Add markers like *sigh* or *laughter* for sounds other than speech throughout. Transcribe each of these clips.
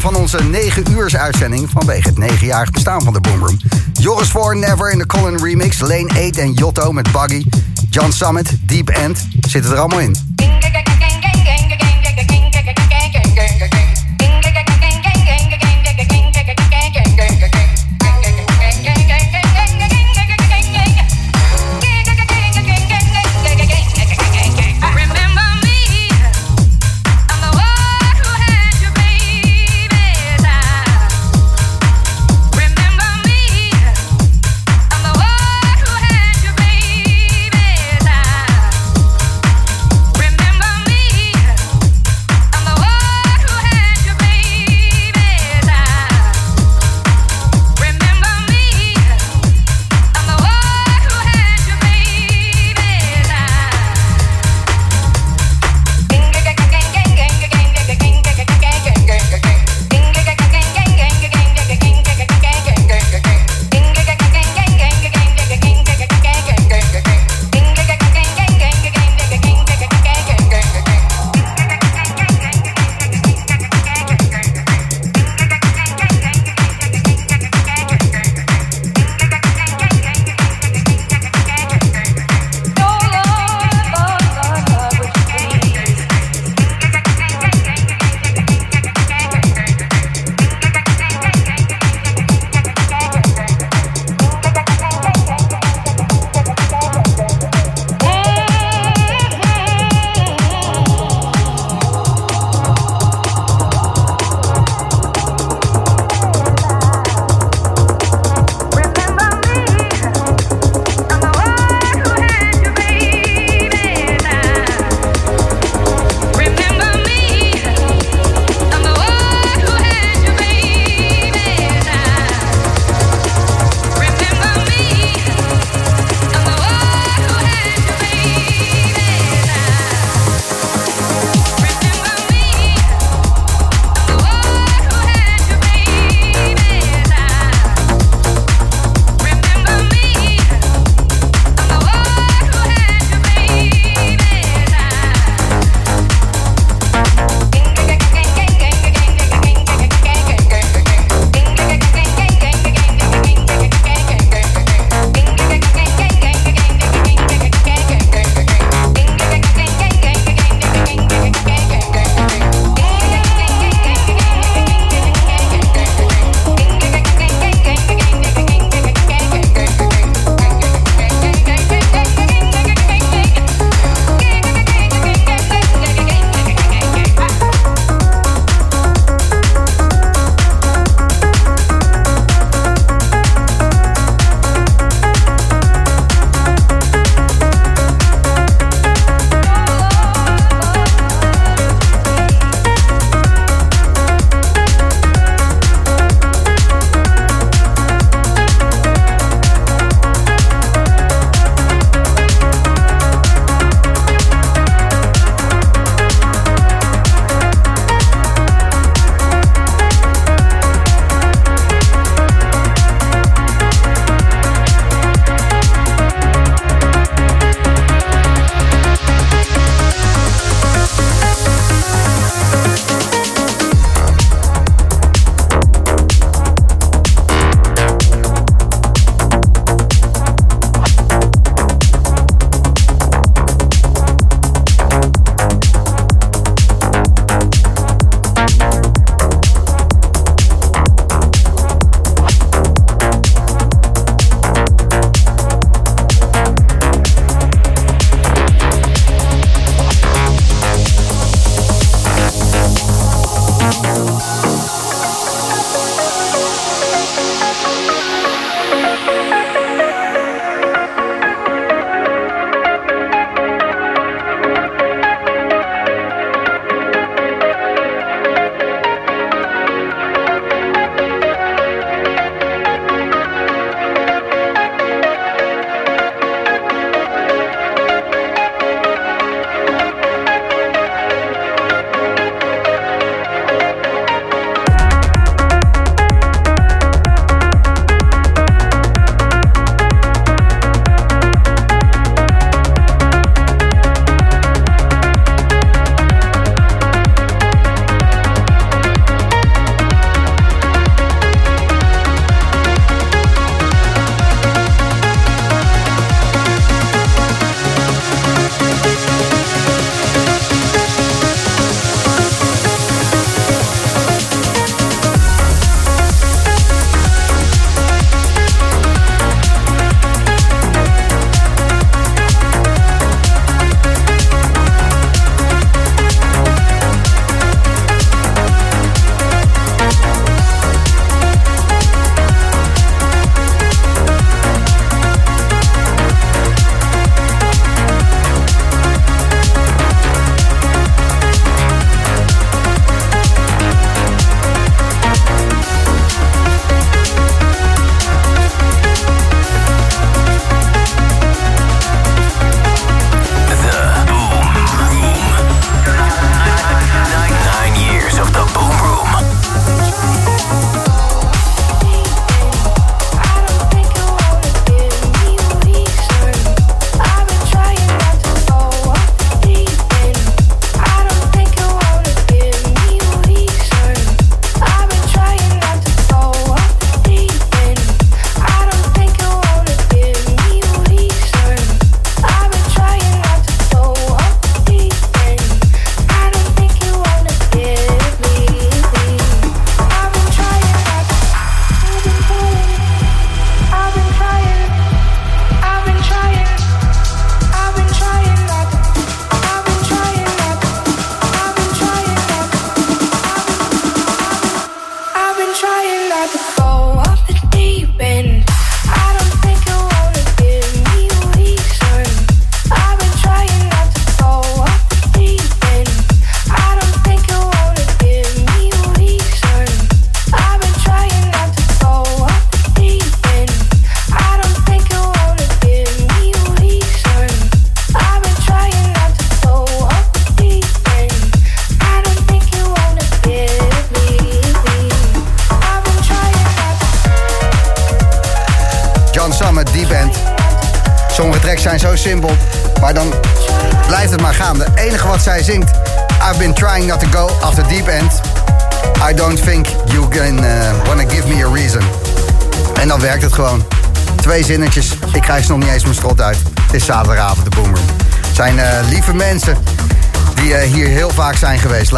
van onze 9 uurs uitzending vanwege het 9-jarig bestaan van de Boomroom. Joris voor Never in de Colin remix, Lane 8 en Jotto met Buggy, John Summit, Deep End zitten er allemaal in.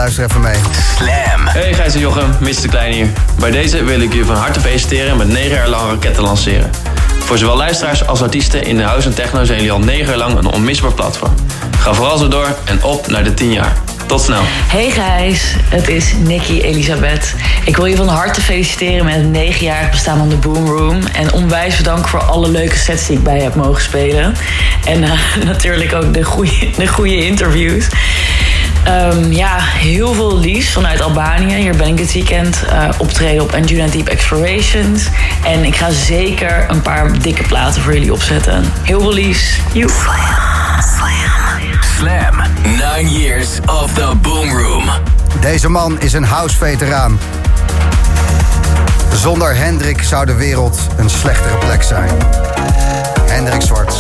Luister even mee. Slam. Hey Gijs en Jochem, Mr. Klein hier. Bij deze wil ik u van harte feliciteren met 9 jaar lang raketten lanceren. Voor zowel luisteraars als artiesten in de house en techno zijn jullie al 9 jaar lang een onmisbaar platform. Ga vooral zo door en op naar de 10 jaar. Tot snel. Hey Gijs, het is Nikki Elisabeth. Ik wil je van harte feliciteren met het negenjarig bestaan van de Boom Room. En onwijs bedankt voor alle leuke sets die ik bij je heb mogen spelen. En uh, *laughs* natuurlijk ook de goede, de goede interviews. Um, ja, heel veel liefs vanuit Albanië. Hier ben ik dit weekend uh, optreden op Anjuna Deep Explorations. En ik ga zeker een paar dikke platen voor jullie opzetten. Heel veel liefs. Joep. Slam. Nine years of the Boom Room. Deze man is een house-veteraan. Zonder Hendrik zou de wereld een slechtere plek zijn. Hendrik Zwarts.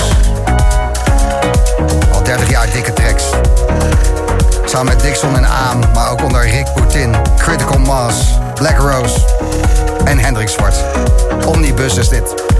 Al 30 jaar dikke tracks. Samen met Dixon en Aam, maar ook onder Rick Poutin, Critical Mass, Black Rose en Hendrik Zwarts. Omnibus is dit.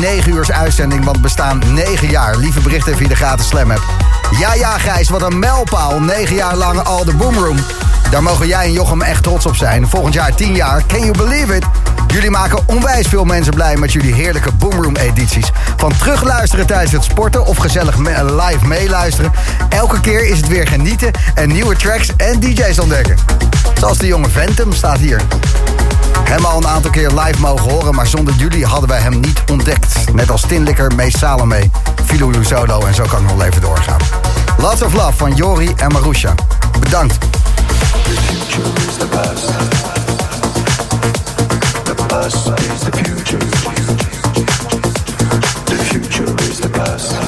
9 uur uitzending, want bestaan 9 jaar. Lieve berichten via de gratis Slam app. Ja, ja, Gijs, wat een mijlpaal. 9 jaar lang al de Boomroom. Daar mogen jij en Jochem echt trots op zijn. Volgend jaar 10 jaar. Can you believe it? Jullie maken onwijs veel mensen blij met jullie heerlijke Boomroom-edities. Van terugluisteren tijdens het sporten of gezellig live meeluisteren. Elke keer is het weer genieten en nieuwe tracks en DJ's ontdekken. Zoals de jonge Phantom staat hier. Hem al een aantal keer live mogen horen, maar zonder jullie hadden wij hem niet ontdekt. Net als Tinlikker, Mees Salome, Filou Solo en zo kan ik nog even doorgaan. Lots of Love van Jori en Marusha. Bedankt. The future is the past.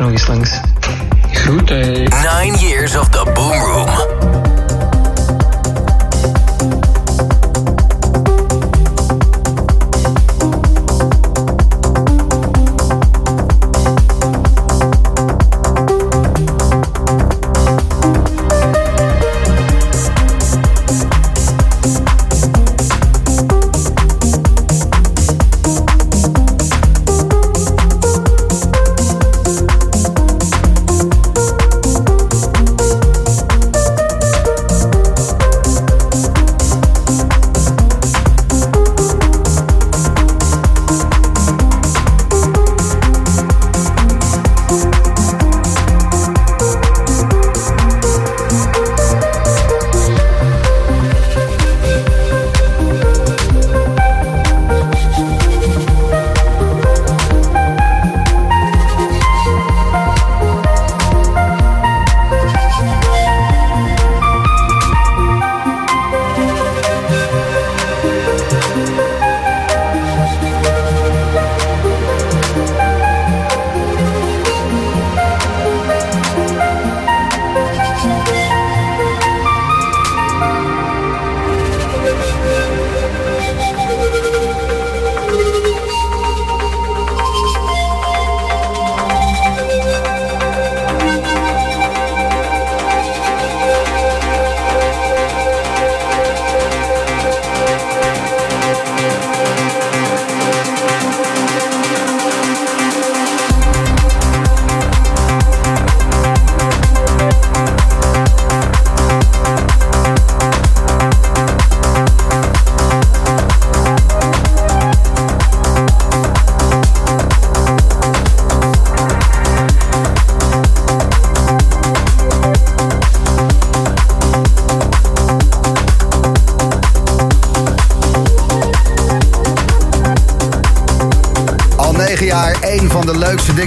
Met plezier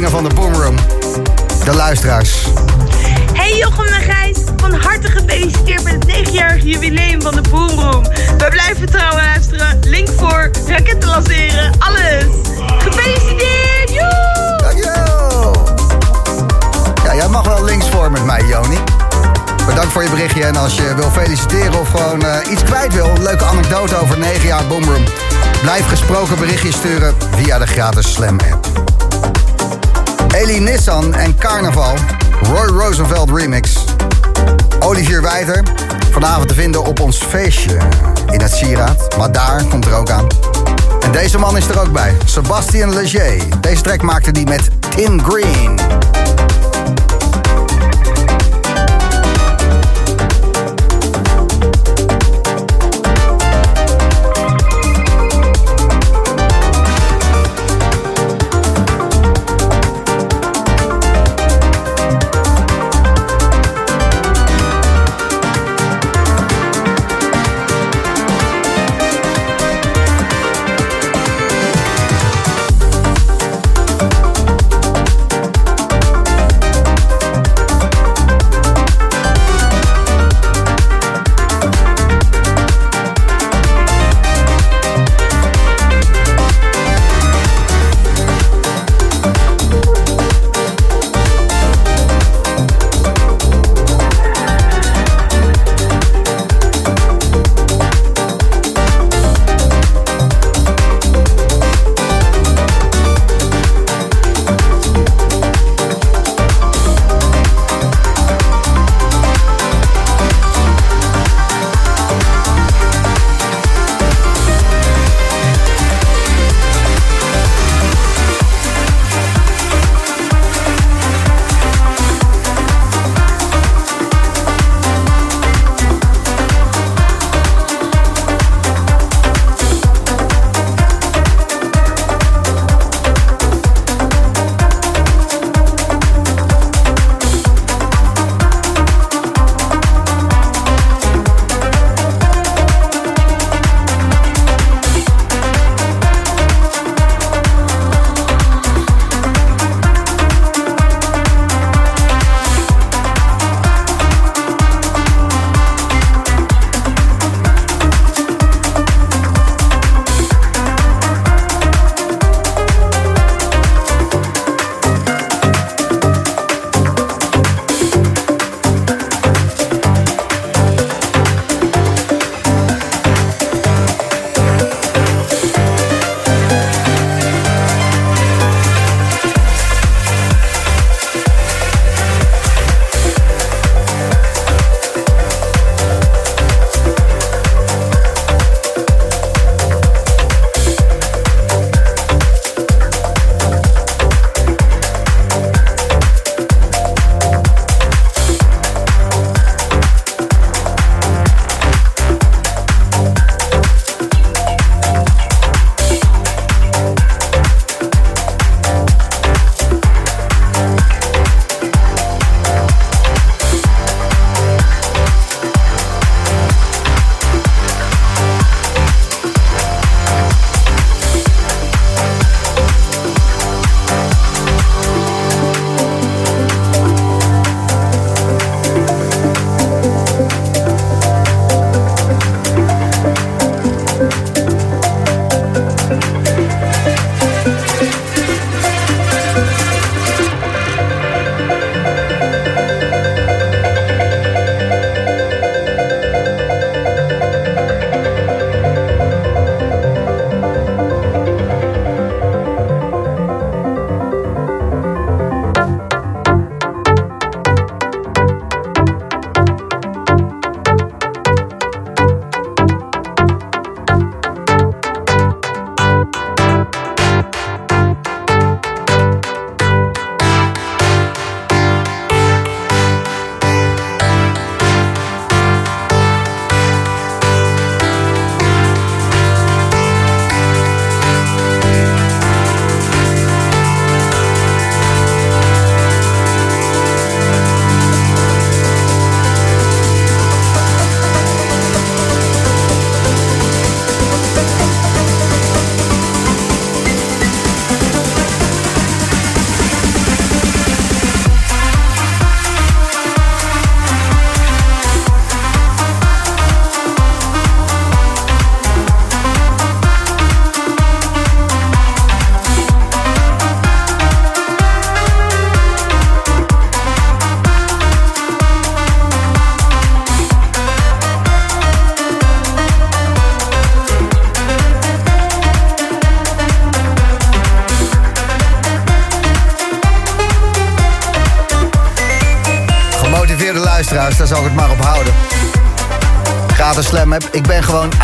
van de Boomroom. De luisteraars. Hey Jochem en Gijs, van harte gefeliciteerd met het 9-jarig jubileum van de Boomroom. We blijven trouwen luisteren, link voor, raketten lanceren, alles. Gefeliciteerd, joe! Dankjewel. Ja, jij mag wel links voor met mij, Joni. Bedankt voor je berichtje. En als je wil feliciteren of gewoon eh, iets kwijt wil... een leuke anekdote over 9 jaar Boomroom... blijf gesproken berichtjes sturen via de gratis Slam-app. Eli Nissan en Carnaval. Roy Rosenveld remix. Olivier Wijter. Vanavond te vinden op ons feestje in het Sieraad. Maar daar komt er ook aan. En deze man is er ook bij. Sebastian Leger. Deze track maakte die met Tim Green.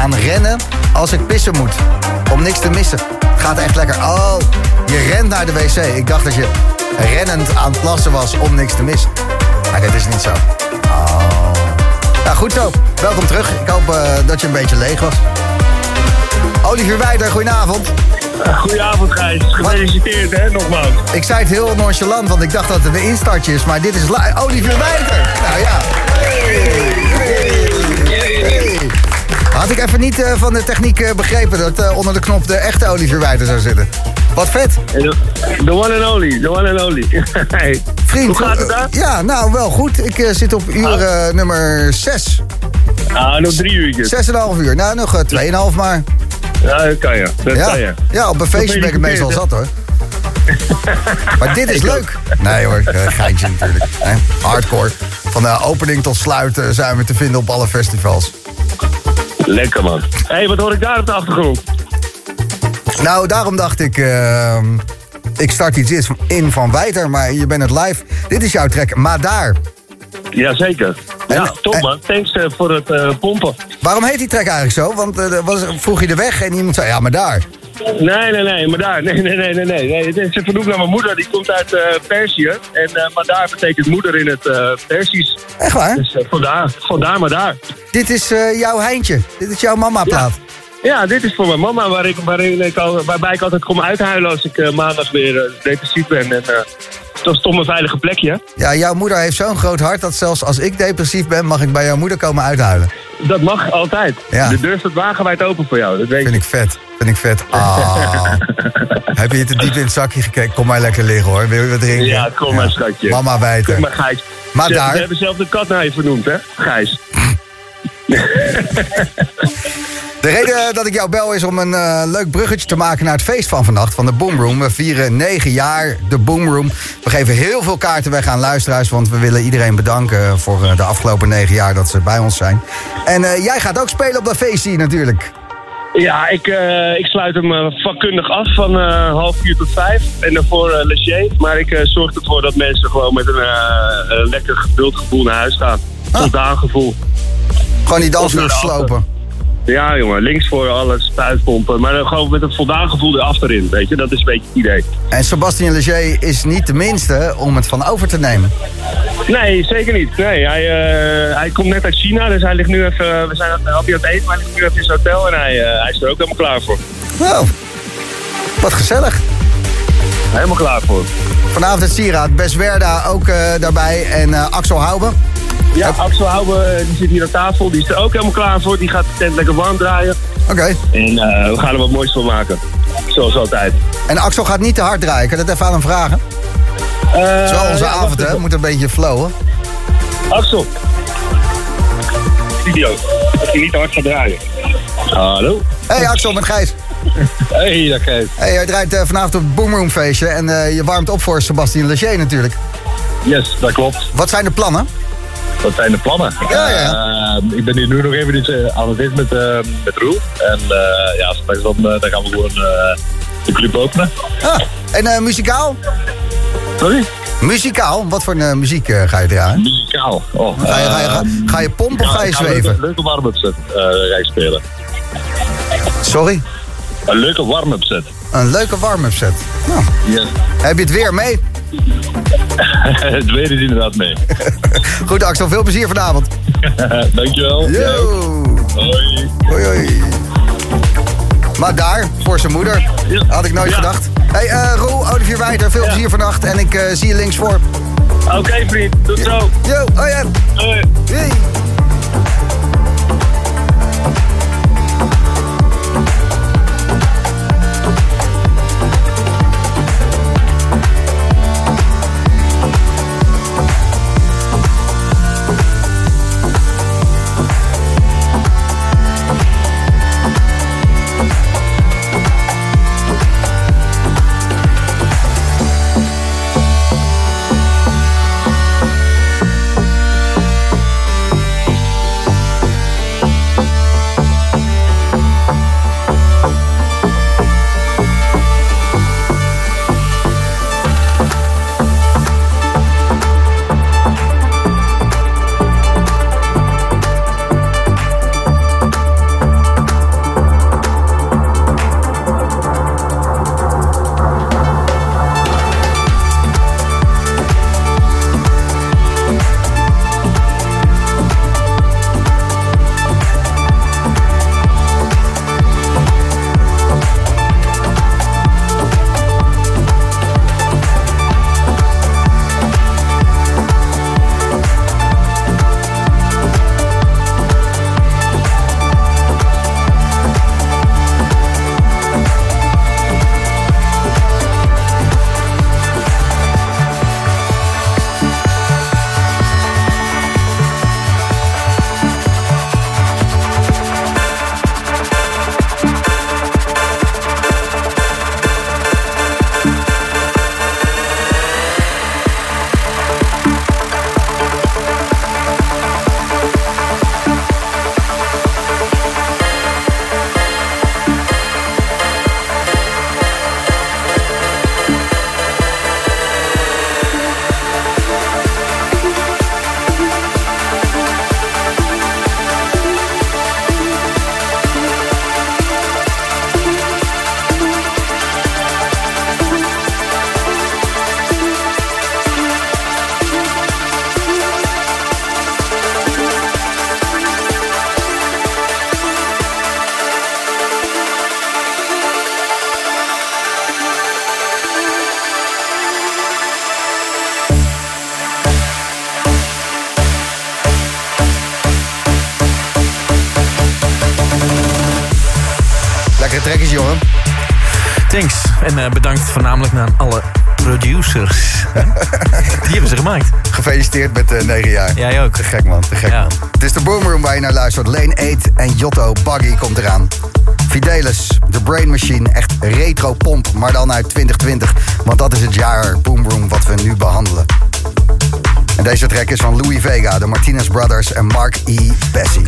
Aan rennen als ik pissen moet. Om niks te missen. Het gaat echt lekker. Oh, je rent naar de wc. Ik dacht dat je rennend aan het plassen was om niks te missen. Maar dit is niet zo. Oh. Nou, goed zo. Welkom terug. Ik hoop uh, dat je een beetje leeg was. Olivier Wijder, goedenavond. Goedenavond Gijs, gefeliciteerd hè, nogmaals. Ik zei het heel nonchalant, want ik dacht dat het een instartje is, maar dit is Olivier Wijder. Nou ja. Had ik even niet uh, van de techniek uh, begrepen dat uh, onder de knop de echte Olivier Wijder zou zitten. Wat vet. The one and only, the one and only. *laughs* hey. Vriend, Hoe gaat het daar? Ja, nou wel goed. Ik zit op uur ah. nummer 6. Ah, nog drie uurtjes. 6,5 uur. Nou, nog 2,5 maar. Ja, dat kan je. Dat ja. kan je. Ja, op een feestje ben ik het meestal zat hoor. *laughs* maar dit is leuk. Nee hoor, geintje natuurlijk. Hardcore. Van de opening tot sluiten zijn we te vinden op alle festivals. Lekker man. Hé, hey, wat hoor ik daar op de achtergrond? Nou, daarom dacht ik... Uh, ik start iets in van Wijter, maar je bent het live. Dit is jouw track, maar daar. Jazeker. Ja, top man. Thanks uh, voor het uh, pompen. Waarom heet die track eigenlijk zo? Want uh, was, vroeg je de weg en iemand zei, ja, maar daar. Nee, nee, nee, maar daar. *laughs* Nee, nee, nee, nee. nee. is vernoemd naar mijn moeder, die komt uit Perzië. En maar daar betekent moeder in het Persisch. Echt waar? Dus vandaar, vandaar maar daar. Dit is jouw Heintje. Dit is jouw mama-plaat. Ja. ja. dit is voor mijn mama, waar ik, waarin ik al, waarbij ik altijd kom uithuilen als ik maandag weer depressief ben. En, dat is toch mijn veilige plekje. Ja, jouw moeder heeft zo'n groot hart dat zelfs als ik depressief ben, mag ik bij jouw moeder komen uithuilen. Dat mag altijd. Ja. De deur staat wagenwijd open voor jou. Dat weet Vind ik vet. Vind ik vet. Ah. *laughs* Heb je te diep in het zakje gekeken? Kom maar lekker liggen hoor. Wil je wat drinken? Ja, kom maar schatje. Mama wijten. Kom maar Gijs. Maar ze, daar... Ze hebben zelf de kat naar je vernoemd hè, Gijs. *laughs* De reden dat ik jou bel is om een uh, leuk bruggetje te maken naar het feest van vannacht van de Boomroom. We vieren negen jaar de Boomroom. We geven heel veel kaarten weg aan luisteraars, want we willen iedereen bedanken voor uh, de afgelopen negen jaar dat ze bij ons zijn. En uh, jij gaat ook spelen op dat feest hier natuurlijk. Ja, ik, ik sluit hem vakkundig af van half vier tot vijf. En daarvoor uh, Leger. Maar ik zorg ervoor dat mensen gewoon met een lekker geduld gevoel naar huis gaan. Ah. Voldaan gevoel. Gewoon die dansvloer slopen. Ja, jongen, links voor alles, spuitpompen. Maar dan gewoon met een voldaan gevoel achterin, weet je. Dat is een beetje het idee. En Sebastien Leger is niet de minste om het van over te nemen. Nee, zeker niet. Nee, hij, uh, hij komt net uit China, dus hij ligt nu even... We zijn aan het eten, maar hij ligt nu even in zijn hotel en hij, uh, hij is er ook helemaal klaar voor. Oh, wat gezellig. Helemaal klaar voor. Vanavond het sieraad. Bes Werda ook uh, daarbij en Axel Houben. Ja, Axel Houben die zit hier aan tafel. Die is er ook helemaal klaar voor. Die gaat de tent lekker warm draaien. Oké. Okay. En uh, we gaan er wat moois van maken. Zoals altijd. En Axel gaat niet te hard draaien. Kan je dat even aan hem vragen? Het is wel onze ja, avond, hè? Moet een beetje flowen. Axel. Video. Dat hij niet te hard gaat draaien. Hallo. Hey Axel, met Gijs. Hey, dat Gijs. Hey, jij draait uh, vanavond op het Boomroom feestje. En uh, je warmt op voor Sebastien Leger natuurlijk. Yes, dat klopt. Wat zijn de plannen? Wat zijn de plannen? Ja, ja. Uh, ik ben hier nu nog even iets aan het eten met, met Roel. En ja, straks dan, dan gaan we gewoon de club openen. Ah, en muzikaal? Sorry? Muzikaal? Wat voor uh, muziek uh, ga je draaien? Muzikaal? Oh, ga, je, ga, je, ga, ga je pompen of ga je zweven? Een leuke warm-up set uh, ga ik spelen. Sorry? Een leuke warm-up set. Een leuke warm-up set. Nou, yes. Heb je het weer mee? *laughs* het weer is inderdaad mee. *laughs* Goed Axel, veel plezier vanavond. *laughs* Dankjewel. Yo. Hoi. Hoi hoi. Maar daar, voor zijn moeder, had ik nooit ja. gedacht. Hey, uh, Roel, Olivier Wijter, veel plezier vannacht en ik uh, zie je links voor. Oké okay, vriend, tot zo. Yo, oh ja. Hoi. Hey. Gefeliciteerd met de 9 jaar. Jij ook. Te gek man, te gek Ja. man. Het is de Boomroom waar je naar luistert. Lane 8 en Jotto Buggy komt eraan. Fidelis, The Brain Machine, echt retro pomp, maar dan uit 2020. Want dat is het jaar Boomroom wat we nu behandelen. En deze track is van Louis Vega, de Martinez Brothers en Mark E. Bessie.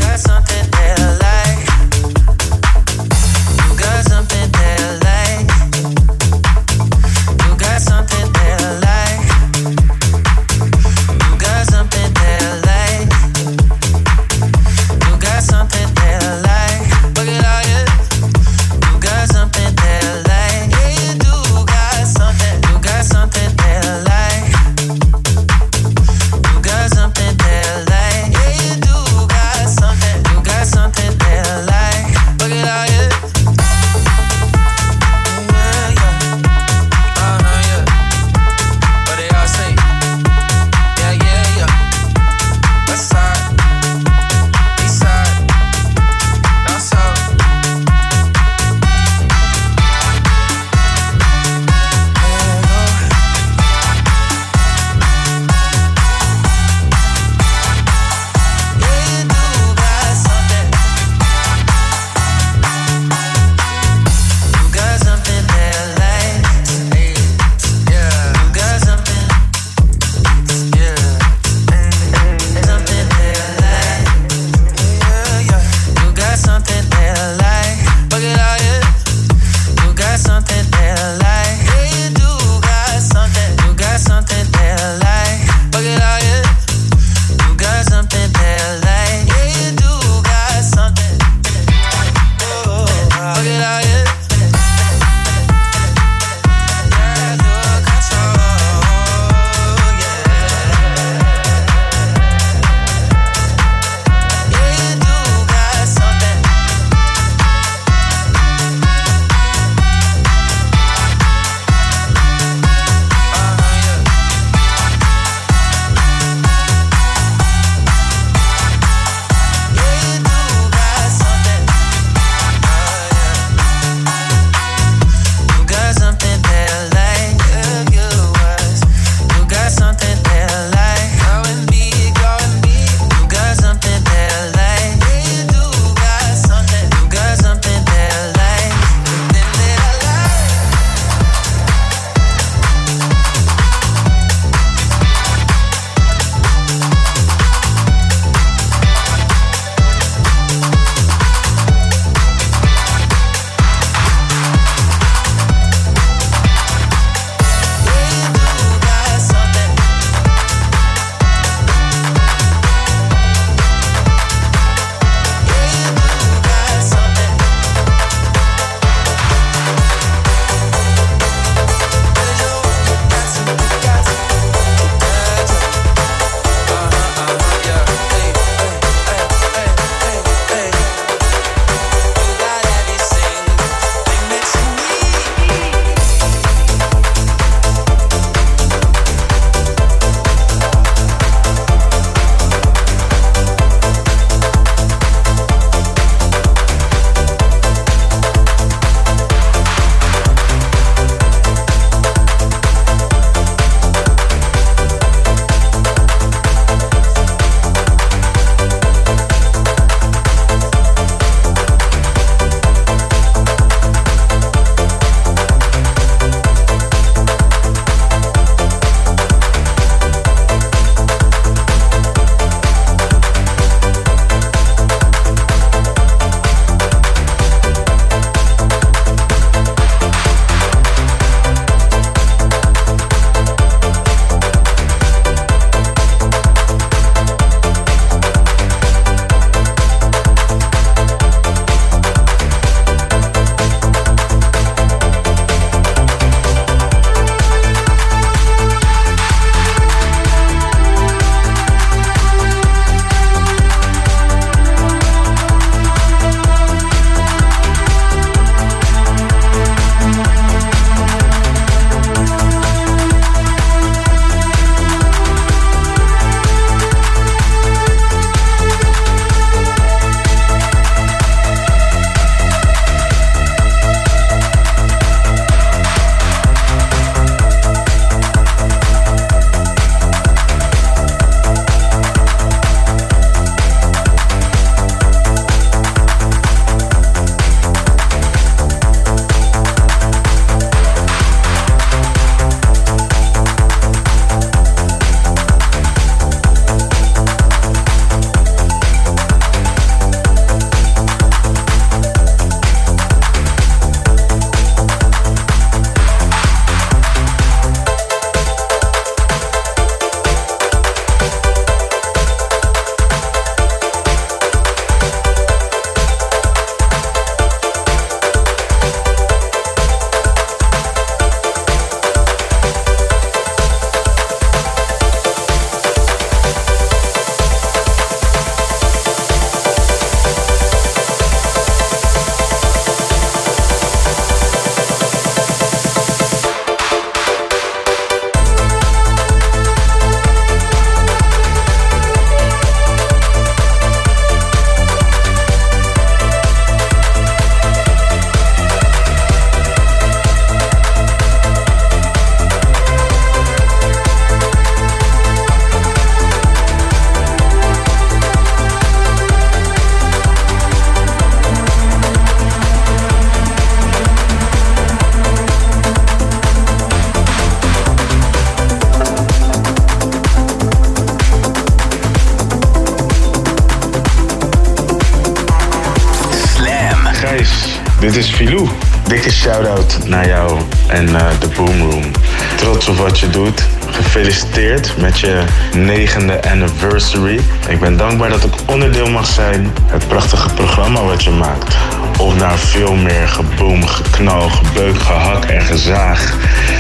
Met je negende anniversary. Ik ben dankbaar dat ik onderdeel mag zijn. Het prachtige programma wat je maakt. Op naar veel meer geboom, geknal, gebeuk, gehak en gezaag.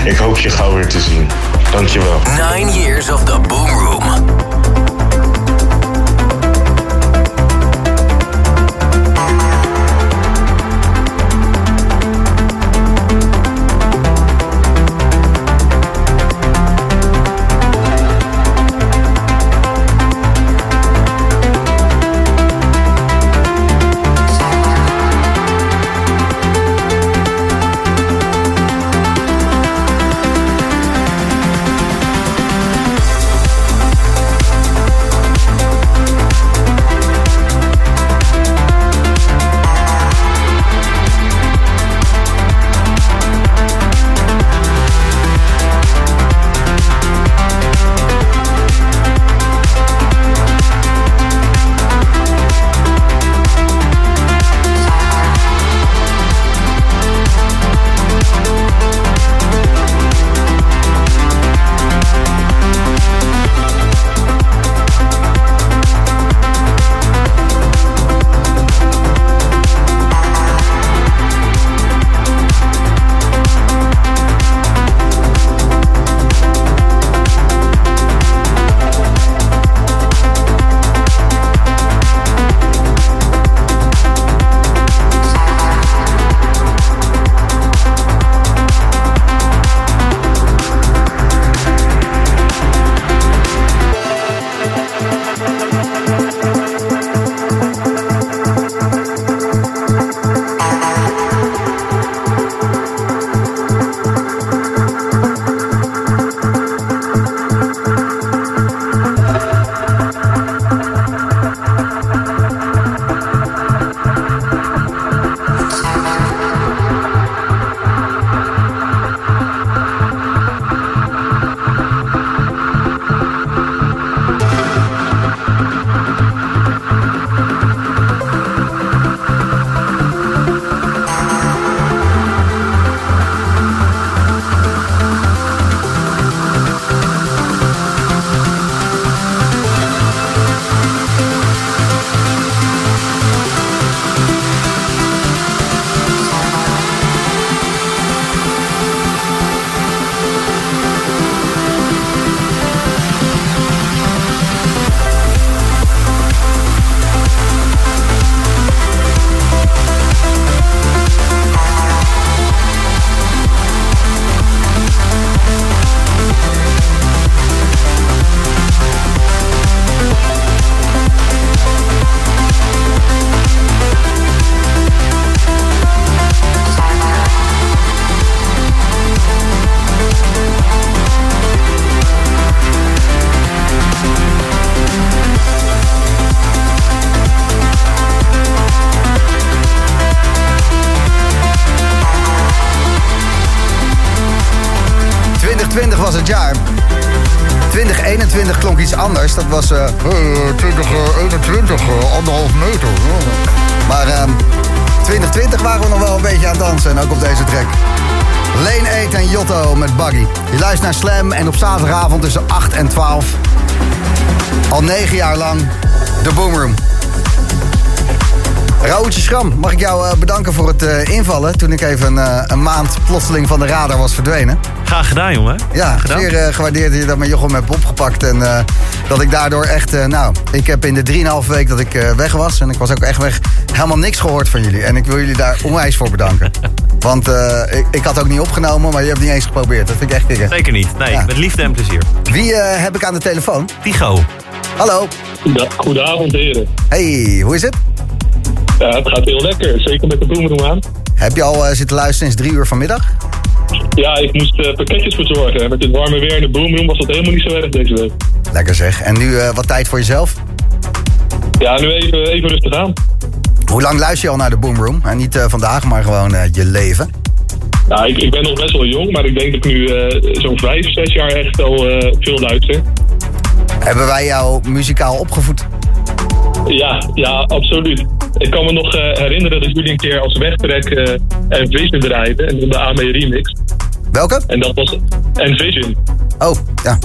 Ik hoop je gauw weer te zien. Dankjewel. Nine years of the Boom Room. Dat was eh 2021, eh, anderhalf meter. Maar ehm 2020 waren we nog wel een beetje aan het dansen. En ook op deze track. Lane 8 en Jotto met Buggy. Je luistert naar Slam en op zaterdagavond tussen 8 en 12. Al negen jaar lang de Boomroom. Raoultje Schram, mag ik jou eh, bedanken voor het eh, invallen... toen ik even eh, een maand plotseling van de radar was verdwenen. Graag gedaan, jongen. Ja, gedaan. zeer eh, gewaardeerd dat je dat met Jochem hebt opgepakt. En eh, dat ik daardoor echt... eh, nou, ik heb in de 3,5 week dat ik eh, weg was... en ik was ook echt weg, helemaal niks gehoord van jullie. En ik wil jullie daar onwijs voor bedanken. *laughs* Want eh, ik, ik had ook niet opgenomen, maar je hebt niet eens geprobeerd. Dat vind ik echt kicken. Zeker niet. Nee, Ja. met liefde en plezier. Wie eh, heb ik aan de telefoon? Tigo. Hallo. Goedenavond, heren. Hey, hoe is het? Ja, het gaat heel lekker. Zeker met de boomroom aan. Heb je al eh, zitten luisteren sinds drie uur vanmiddag? Ja, ik moest eh, pakketjes verzorgen. En met dit warme weer in de boomroom was dat helemaal niet zo erg deze week. Lekker zeg. En nu eh, wat tijd voor jezelf? Ja, nu even, even rustig aan. Hoe lang luister je al naar de Boomroom? En niet eh, vandaag, maar gewoon eh, je leven. Nou, ik, ik ben nog best wel jong, maar ik denk dat ik nu zo'n vijf, zes jaar echt al veel luister. Hebben wij jou muzikaal opgevoed? Ja, ja, absoluut. Ik kan me nog herinneren dat jullie een keer als wegtrek en Vision draaiden. En de AME remix. Welke? En dat was Envision. Oh, ja.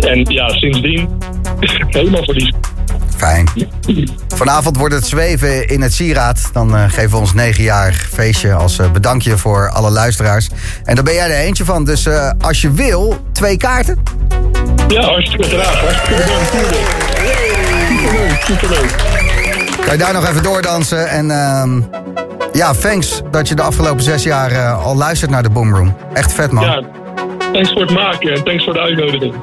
En ja, sindsdien helemaal verliefd. Fijn. Vanavond wordt het zweven in het sieraad. Dan eh, geven we ons negenjarig feestje als eh, bedankje voor alle luisteraars. En daar ben jij er eentje van. Dus eh, als je wil, twee kaarten. Ja, hartstikke graag. Hartstikke bedankt. tuurlijk. Superleuk, superleuk. Kan je daar nog even doordansen. En ehm, ja, thanks dat je de afgelopen zes jaar al luistert naar de Boomroom. Echt vet, man. Ja, thanks voor het maken en thanks voor de uitnodiging.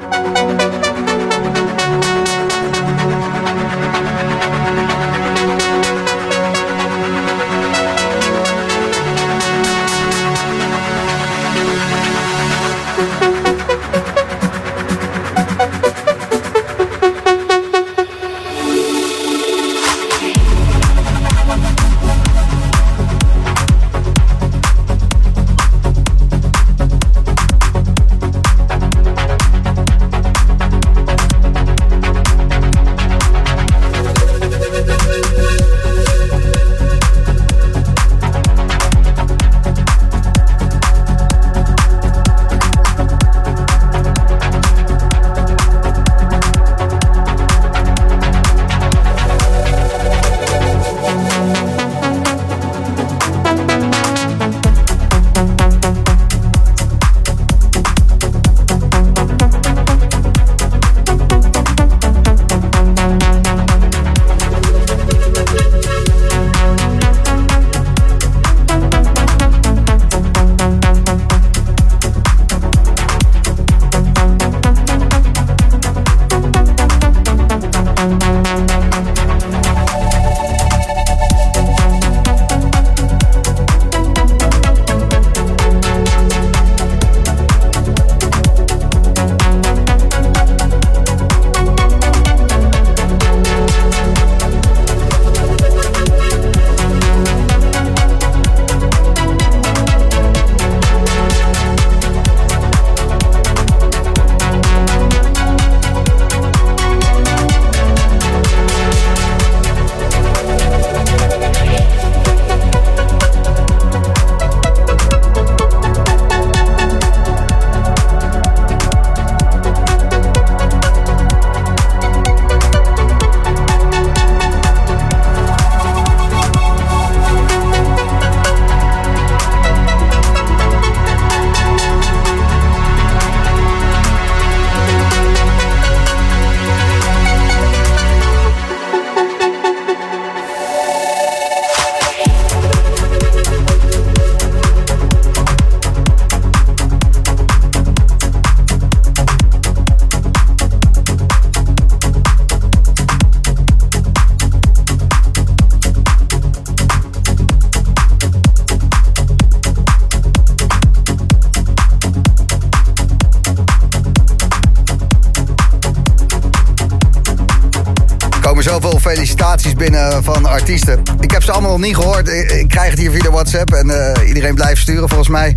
Van artiesten. Ik heb ze allemaal nog niet gehoord. Ik, krijg het hier via WhatsApp en eh, iedereen blijft sturen. Volgens mij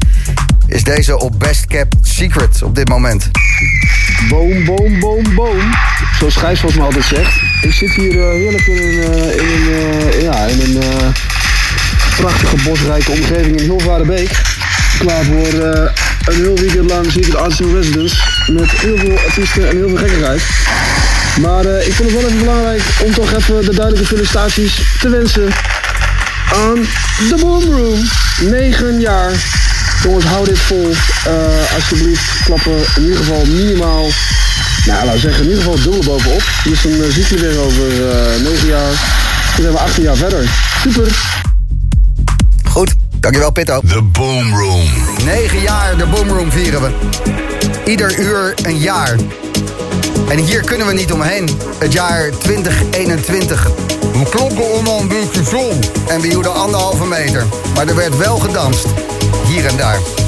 is deze op Best Kept Secret op dit moment. Boom, boom, boom, boom. Zoals Gijs volgens mij altijd zegt. Ik zit hier eh, heerlijk in een, eh, in een, ja, in een prachtige bosrijke omgeving in Hilvarenbeek. Klaar voor een heel weekend lang Secret Artist in Residence. Met heel veel artiesten en heel veel gekkigheid. Maar eh, ik vond het wel even belangrijk om toch even de duidelijke felicitaties te wensen aan de Boomroom. 9 jaar. Jongens, hou dit vol. Eh, alsjeblieft, klappen in ieder geval minimaal. Nou, laten we zeggen, in ieder geval dubbel bovenop. Hier is een ziekte weer over eh 9 jaar. Dan zijn we 18 jaar verder. Super. Goed, dankjewel Pitto. The Boom Room. 9 jaar de Boomroom vieren we. Ieder uur een jaar. En hier kunnen we niet omheen. Het jaar 2021. We klonken allemaal een beetje vol. En we hielden anderhalve meter. Maar er werd wel gedanst. Hier en daar.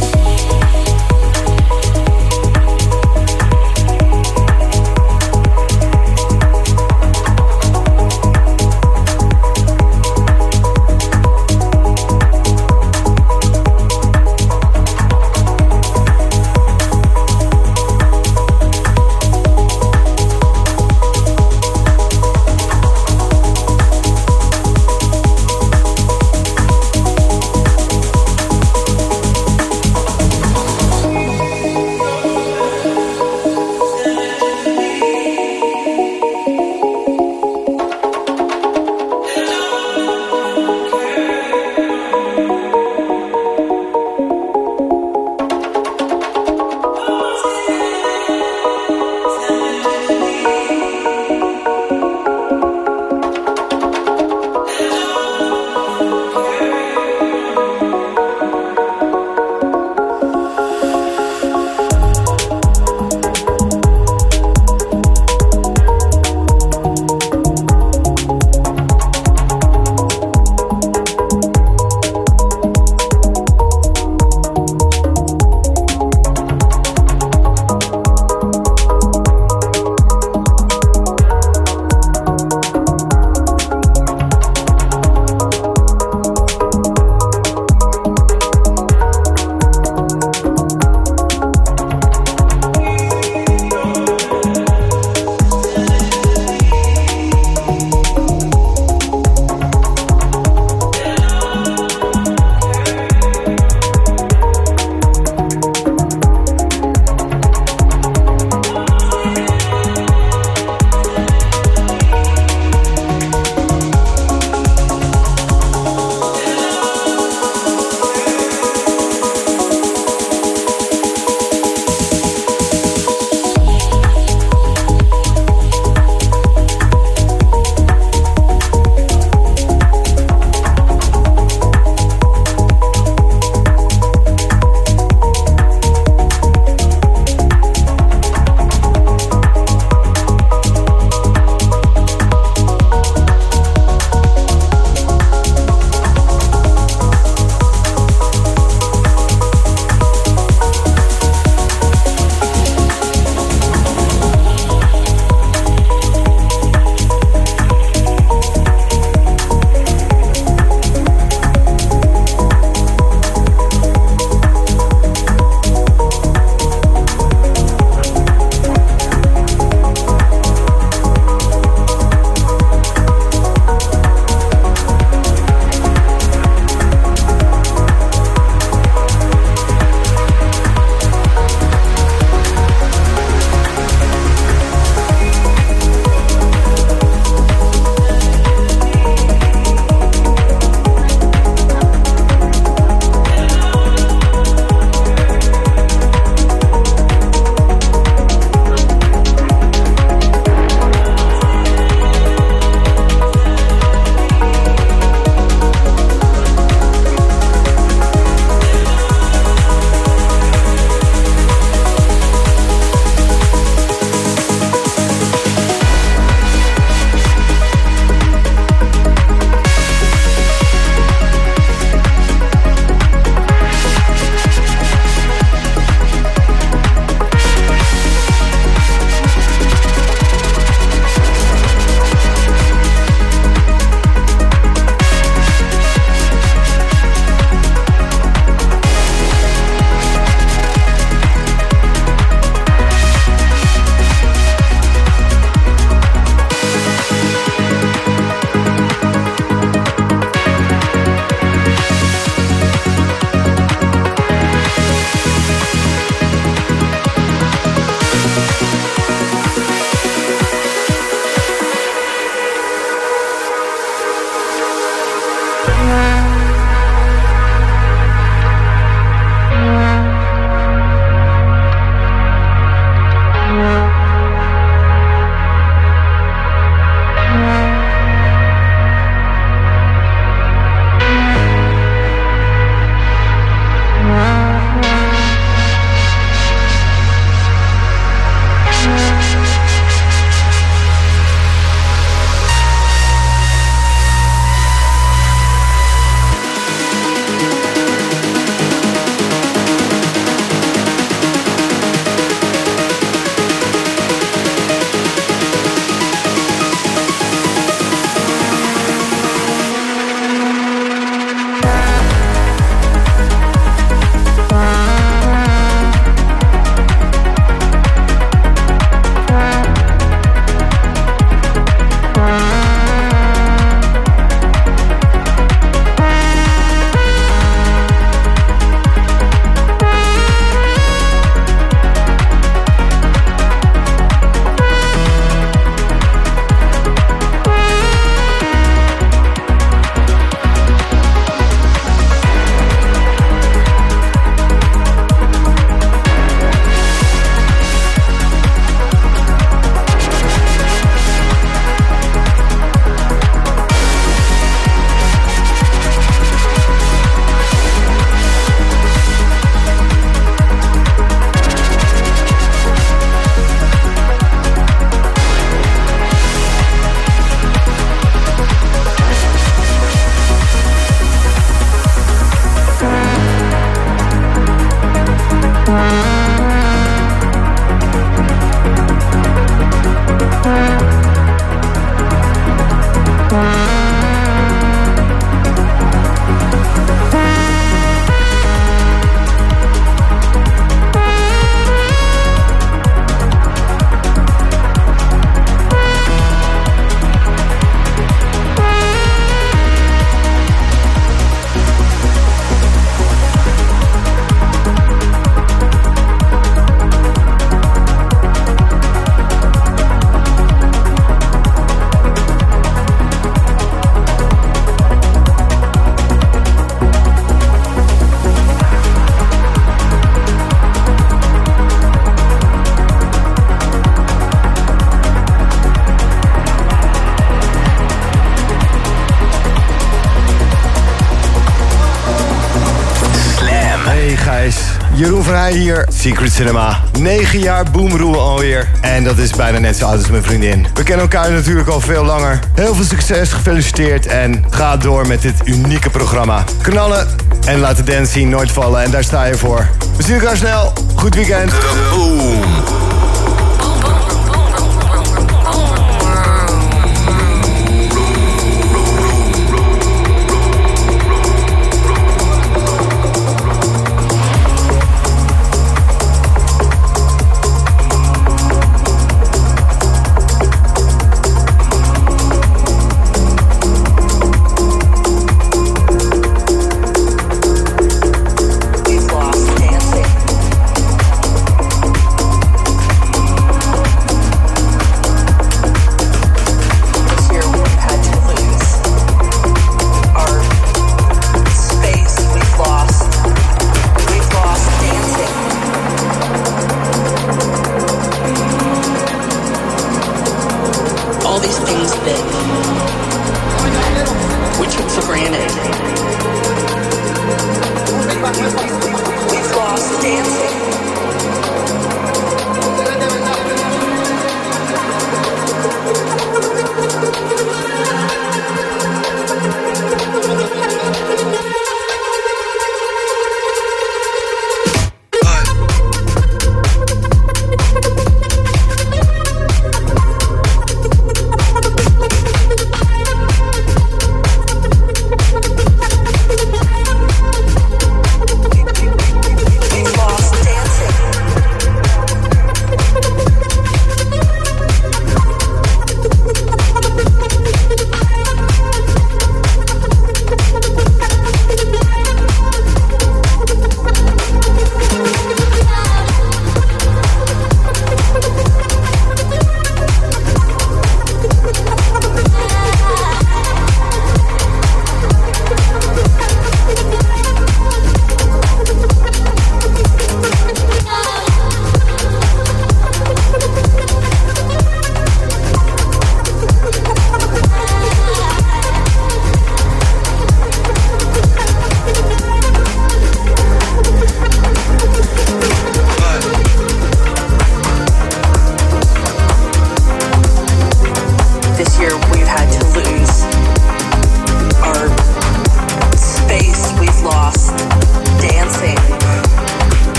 Hier, Secret Cinema. 9 jaar boomroe alweer. En dat is bijna net zo oud als mijn vriendin. We kennen elkaar natuurlijk al veel langer. Heel veel succes, gefeliciteerd en ga door met dit unieke programma. Knallen en laat de dance scene nooit vallen en daar sta je voor. We zien elkaar snel. Goed weekend.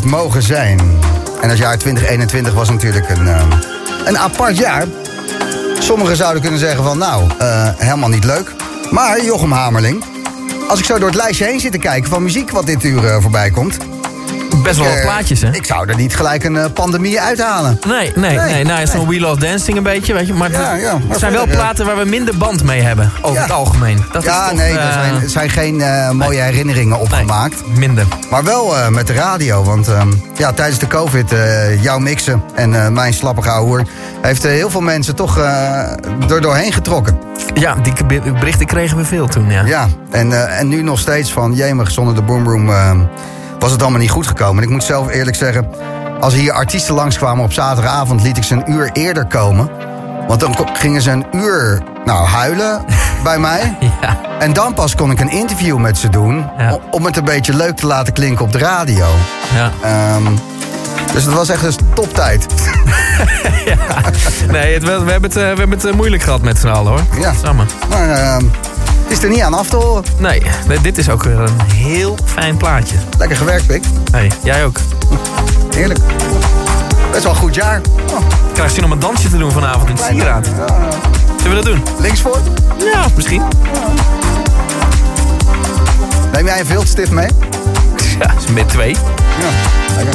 Heeft mogen zijn. En het jaar 2021 was natuurlijk een, eh, een apart jaar. Sommigen zouden kunnen zeggen van nou, eh, helemaal niet leuk. Maar Jochem Hamerling, als ik zo door het lijstje heen zit te kijken van muziek wat dit uur eh, voorbij komt. Best wel wat plaatjes, hè? Ik zou er niet gelijk een pandemie uithalen. Nee, nee, nee. nou, het is van We Love Dancing een beetje, weet je. Maar, Ja, ja, maar het zijn wel platen waar we minder band mee hebben, over Ja. het algemeen. Dat ja, is toch, nee, er eh, zijn, er zijn geen eh, mooie herinneringen opgemaakt. minder. Maar wel eh, met de radio. Want ehm, ja, tijdens de COVID, jouw mixen en mijn slappe hoer... heeft heel veel mensen toch er doorheen getrokken. Ja, die be- berichten kregen we veel toen, ja. Ja, en, en nu nog steeds van... jemig, zonder de Boomroom eh, was het allemaal niet goed gekomen. En ik moet zelf eerlijk zeggen... als hier artiesten langskwamen op zaterdagavond... liet ik ze een uur eerder komen. Want dan gingen ze een uur nou, huilen bij mij. *laughs* En dan pas kon ik een interview met ze doen... om het een beetje leuk te laten klinken op de radio. Ja. Ehm, dus het was echt een toptijd. *laughs* Nee, het, we, we hebben het, eh, we hebben het eh, moeilijk gehad met z'n allen, hoor. Ja. Samen. Maar ehm, het is er niet aan af te horen. Nee, nee, dit is ook weer een heel fijn plaatje. Lekker gewerkt, Pik. Hey, jij ook. Heerlijk. Best wel een goed jaar. Oh, Ik krijg zin om een dansje te doen vanavond in het sieraad. Zullen we dat doen? Links voor? Ja, misschien. Neem jij een viltstift mee? Ja, met twee. Ja, lekker.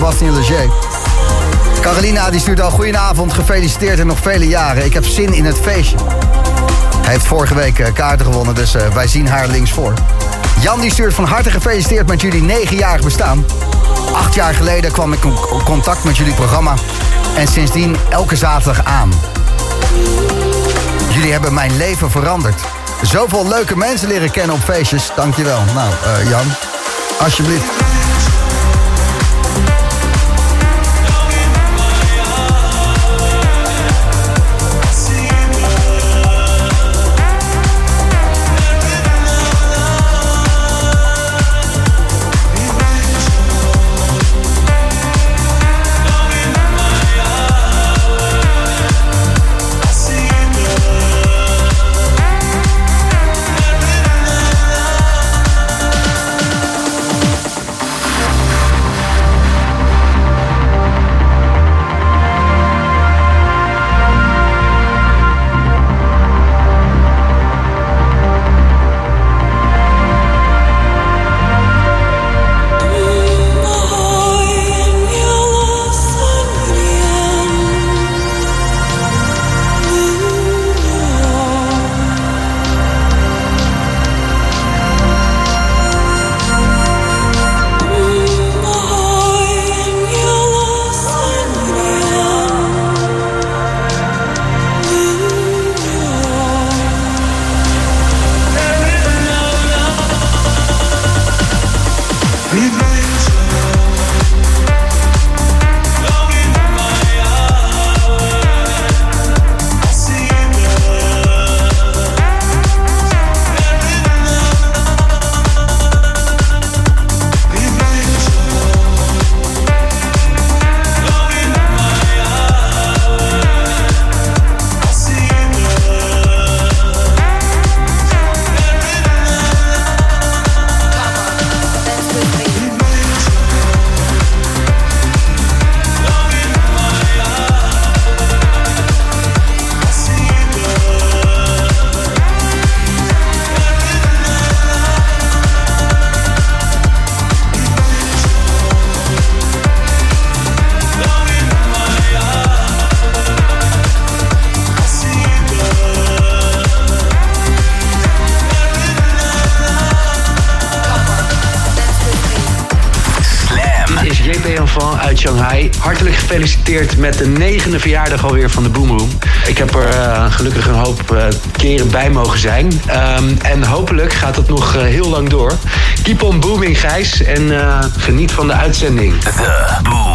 Sebastien Leger. Carolina die stuurt al goedenavond, gefeliciteerd en nog vele jaren. Ik heb zin in het feestje. Hij heeft vorige week eh, kaarten gewonnen, dus eh, wij zien haar links voor. Jan die stuurt van harte gefeliciteerd met jullie negenjarig bestaan. Acht jaar geleden kwam ik in contact met jullie programma. En sindsdien elke zaterdag aan. Jullie hebben mijn leven veranderd. Zoveel leuke mensen leren kennen op feestjes. Dankjewel. Nou, eh, Jan, alsjeblieft. Hartelijk gefeliciteerd met de negende verjaardag alweer van de Boomroom. Ik heb er eh, gelukkig een hoop eh, keren bij mogen zijn. Ehm, en hopelijk gaat het nog eh, heel lang door. Keep on booming, Gijs. En geniet van de uitzending. Boom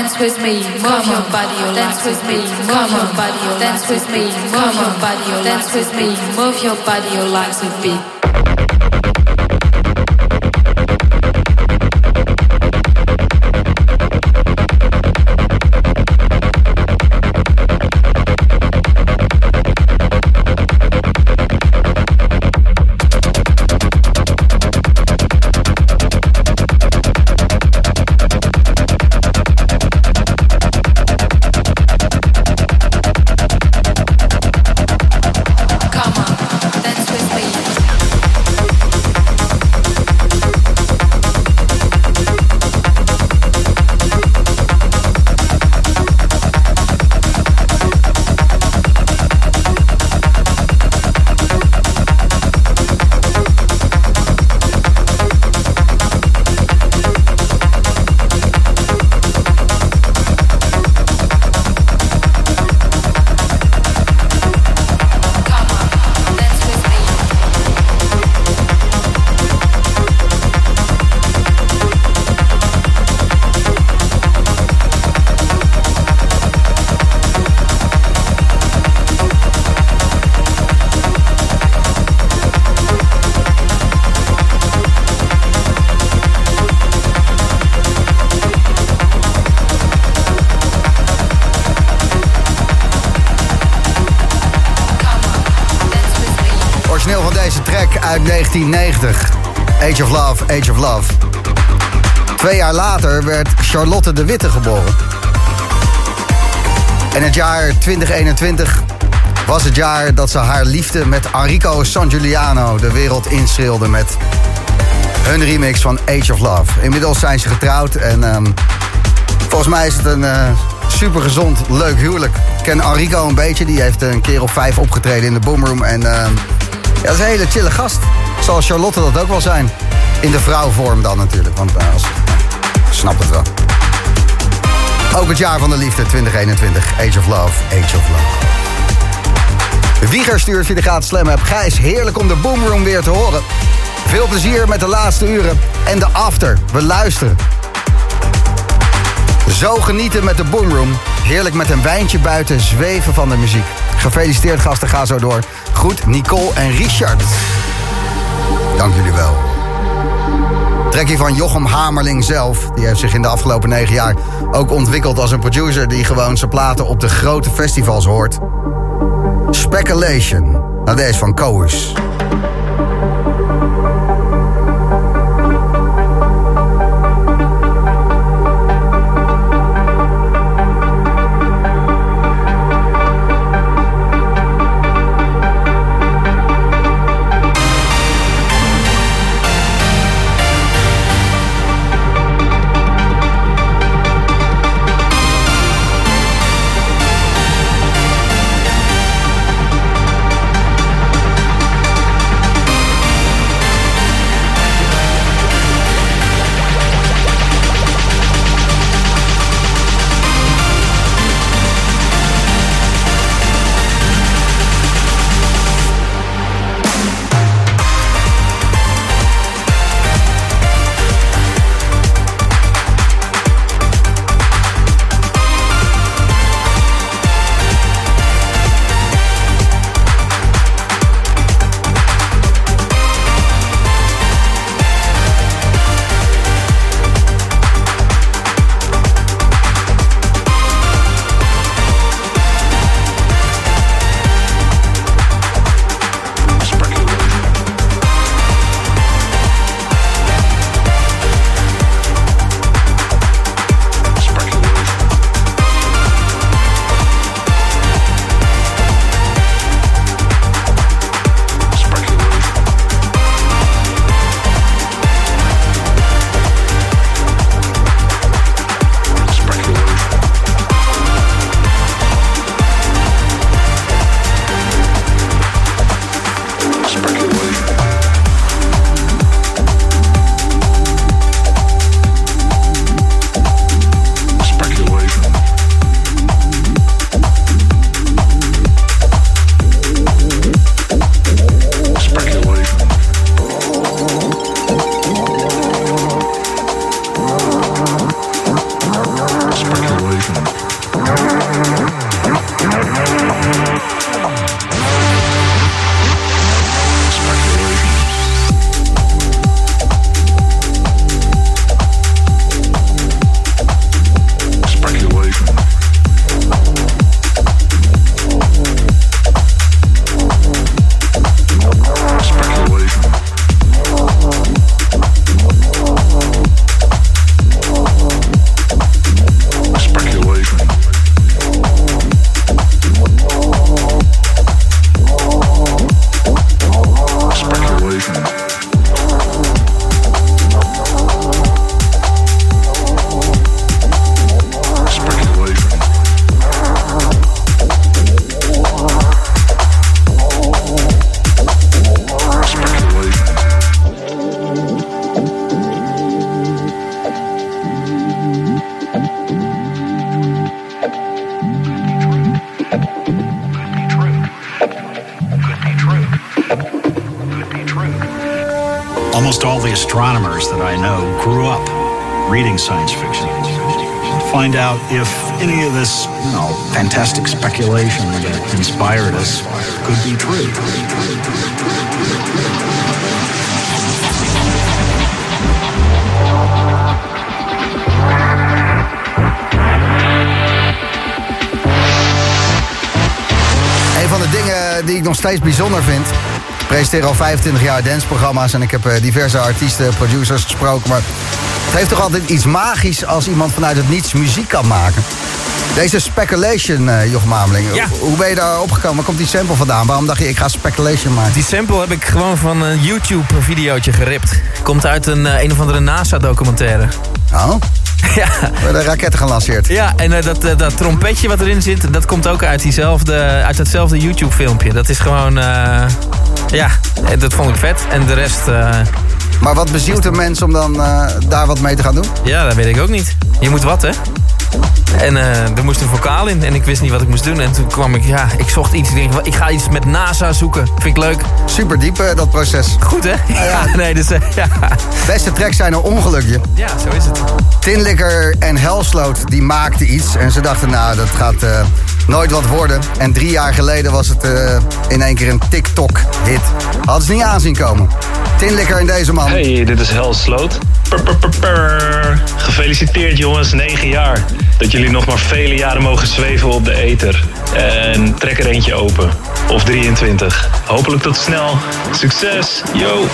dance with me, move your body, oh, dance with me, move your body, oh, dance with me, move your body, oh, dance with me, move your body, oh, like a beat. Uit 1990. Age of Love, Age of Love. Twee jaar later werd Charlotte de Witte geboren. En het jaar 2021 was het jaar dat ze haar liefde met Enrico San Giuliano de wereld inschreeuwde met hun remix van Age of Love. Inmiddels zijn ze getrouwd en ehm, volgens mij is het een eh, super gezond, leuk huwelijk. Ik ken Enrico een beetje, die heeft een keer of vijf opgetreden in de Boomroom. En ehm, dat is een hele chille gast. Zal Charlotte dat ook wel zijn. In de vrouwvorm dan natuurlijk, want eh, als, snap het wel. Ook het jaar van de liefde 2021. Age of Love, Age of Love. Wieger stuurt via de gratis slam app. Gijs, heerlijk om de Boomroom weer te horen. Veel plezier met de laatste uren en de after. We luisteren. Zo genieten met de Boomroom. Heerlijk met een wijntje buiten zweven van de muziek. Gefeliciteerd gasten, ga zo door. Goed, Nicole en Richard. Dank jullie wel. Trekkie van Jochem Hamerling zelf. Die heeft zich in de afgelopen negen jaar ook ontwikkeld als een producer... die gewoon zijn platen op de grote festivals hoort. Speculation. Nou, deze van Koos. Steeds bijzonder vind. Ik presenteer al 25 jaar danceprogramma's en ik heb eh, diverse artiesten, producers gesproken. Maar het heeft toch altijd iets magisch als iemand vanuit het niets muziek kan maken. Deze Speculation, eh Jochem Ameling. Ja. Hoe- Hoe ben je daar opgekomen? Waar komt die sample vandaan? Waarom dacht je, ik ga Speculation maken? Die sample heb ik gewoon van een YouTube-videootje geript. Komt uit een, eh, een of andere NASA-documentaire. Oh? Ja. Waar de raketten gelanceerd. Ja, en eh, dat, eh, dat trompetje wat erin zit, dat komt ook uit, diezelfde, uit datzelfde YouTube-filmpje. Dat is gewoon, eh, ja, dat vond ik vet. En de rest... Maar wat bezielt een mens om dan daar wat mee te gaan doen? Ja, dat weet ik ook niet. Je moet wat, hè? En eh, er moest een vocaal in en ik wist niet wat ik moest doen. En toen kwam ik, ja, ik zocht iets. Ik denk, ik ga iets met NASA zoeken. Vind ik leuk. Super diep, eh, dat proces. Goed, hè? Ja, *laughs* nee, dus eh, ja. Beste tracks zijn een ongelukje. Ja, zo is het. Tinlikker en Helsloot die maakten iets. En ze dachten, nou, dat gaat eh, nooit wat worden. En drie jaar geleden was het eh, in één keer een TikTok-hit. Hadden ze niet aanzien komen. Tinlikker en deze man. Hey, dit is Hel Sloot. Pur, pur, pur, pur. Gefeliciteerd jongens, 9 jaar. Dat jullie nog maar vele jaren mogen zweven op de ether. En trek er eentje open. Of 23. Hopelijk tot snel. Succes, yo!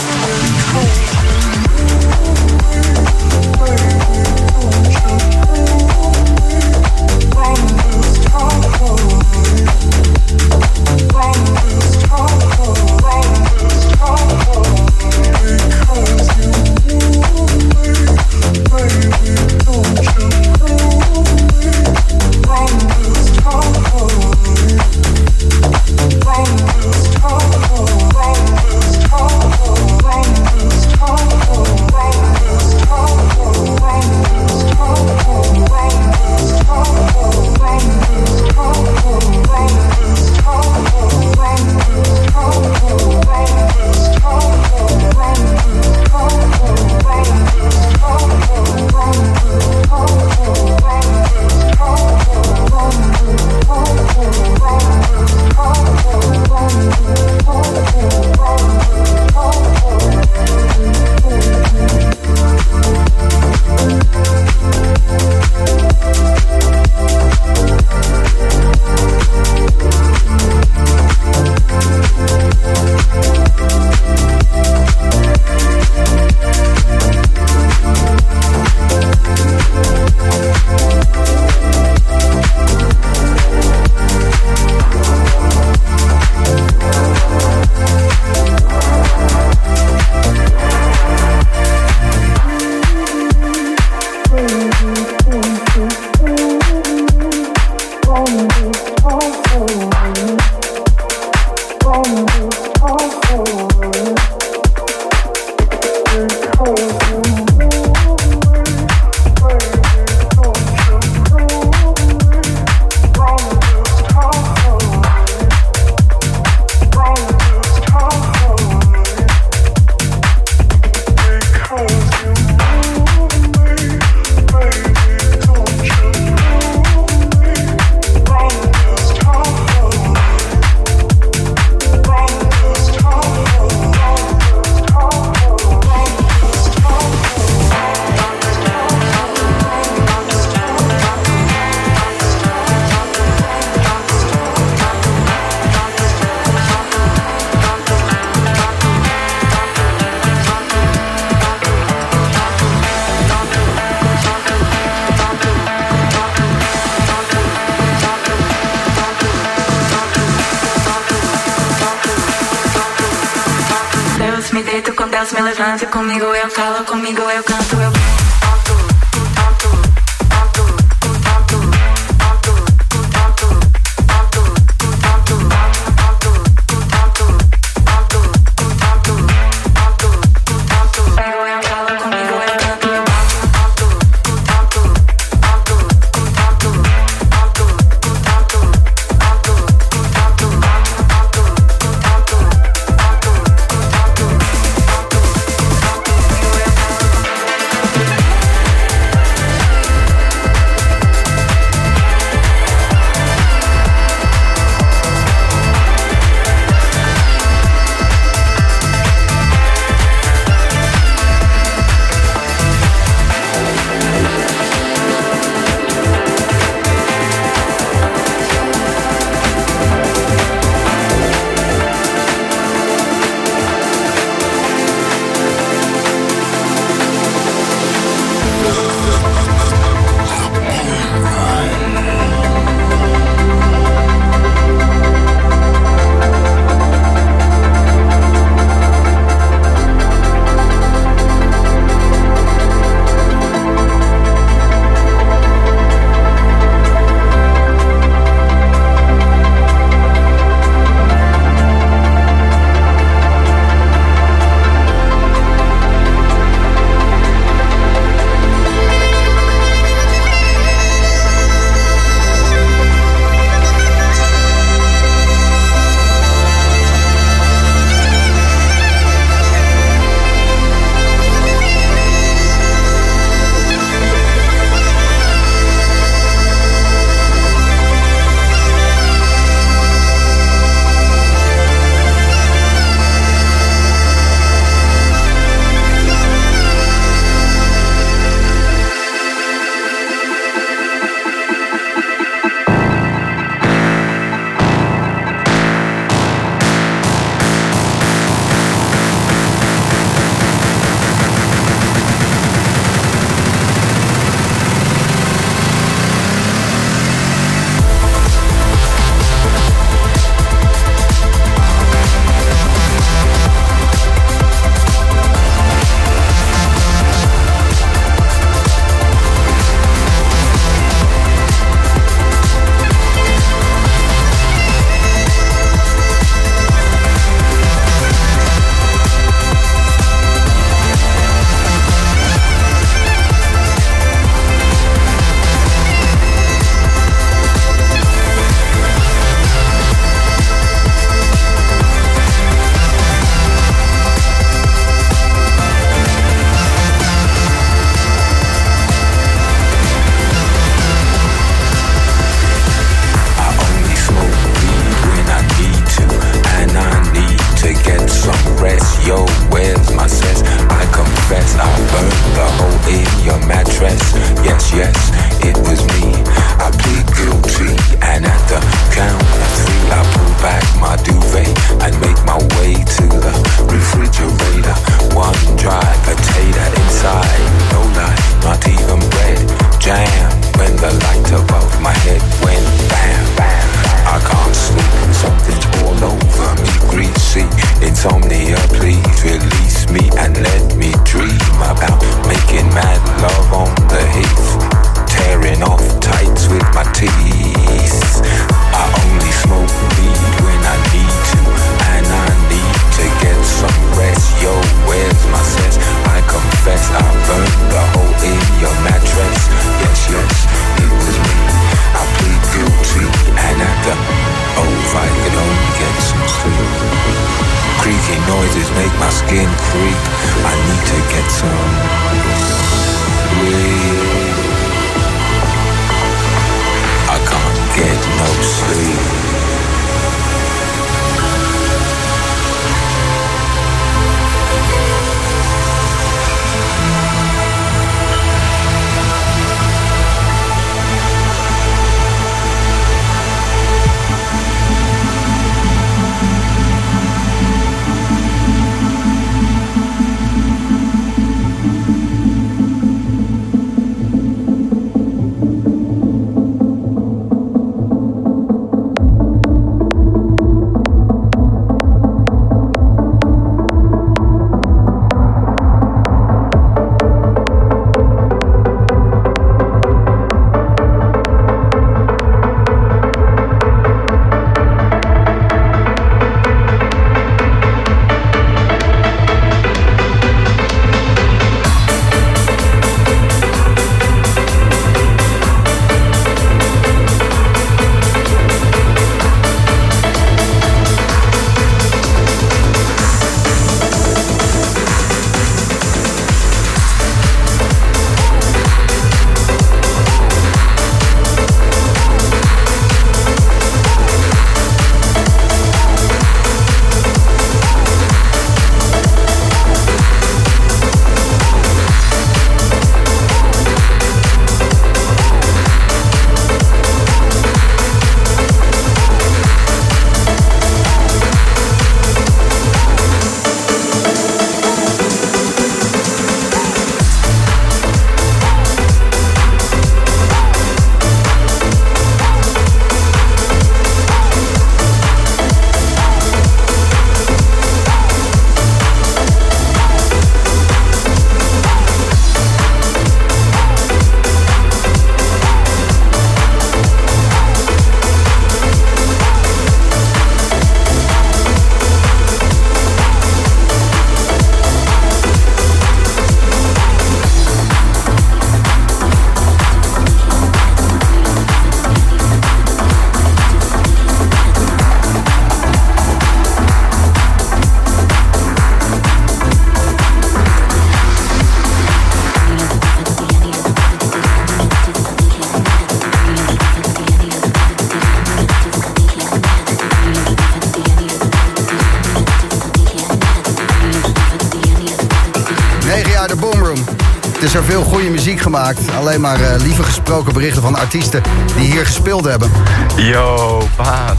Veel goede muziek gemaakt. Alleen maar eh, lieve gesproken berichten van artiesten die hier gespeeld hebben. Yo, baas.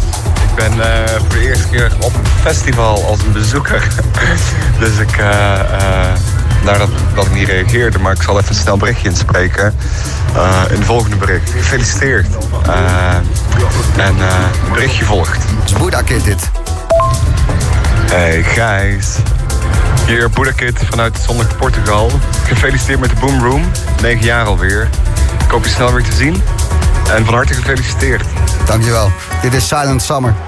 Ik ben eh, voor de eerste keer op een festival als een bezoeker. *laughs* dus ik, eh eh nou dat, ik niet reageerde, maar ik zal even een snel berichtje inspreken. In het volgende bericht. Gefeliciteerd. En een berichtje volgt. Het is Kid dit. Hey Gijs. Hier Buddha Kid vanuit het zonnige Portugal. Gefeliciteerd met de Boom Room. 9 jaar alweer. Ik hoop je snel weer te zien. En van harte gefeliciteerd. Dankjewel. Dit is Silent Summer.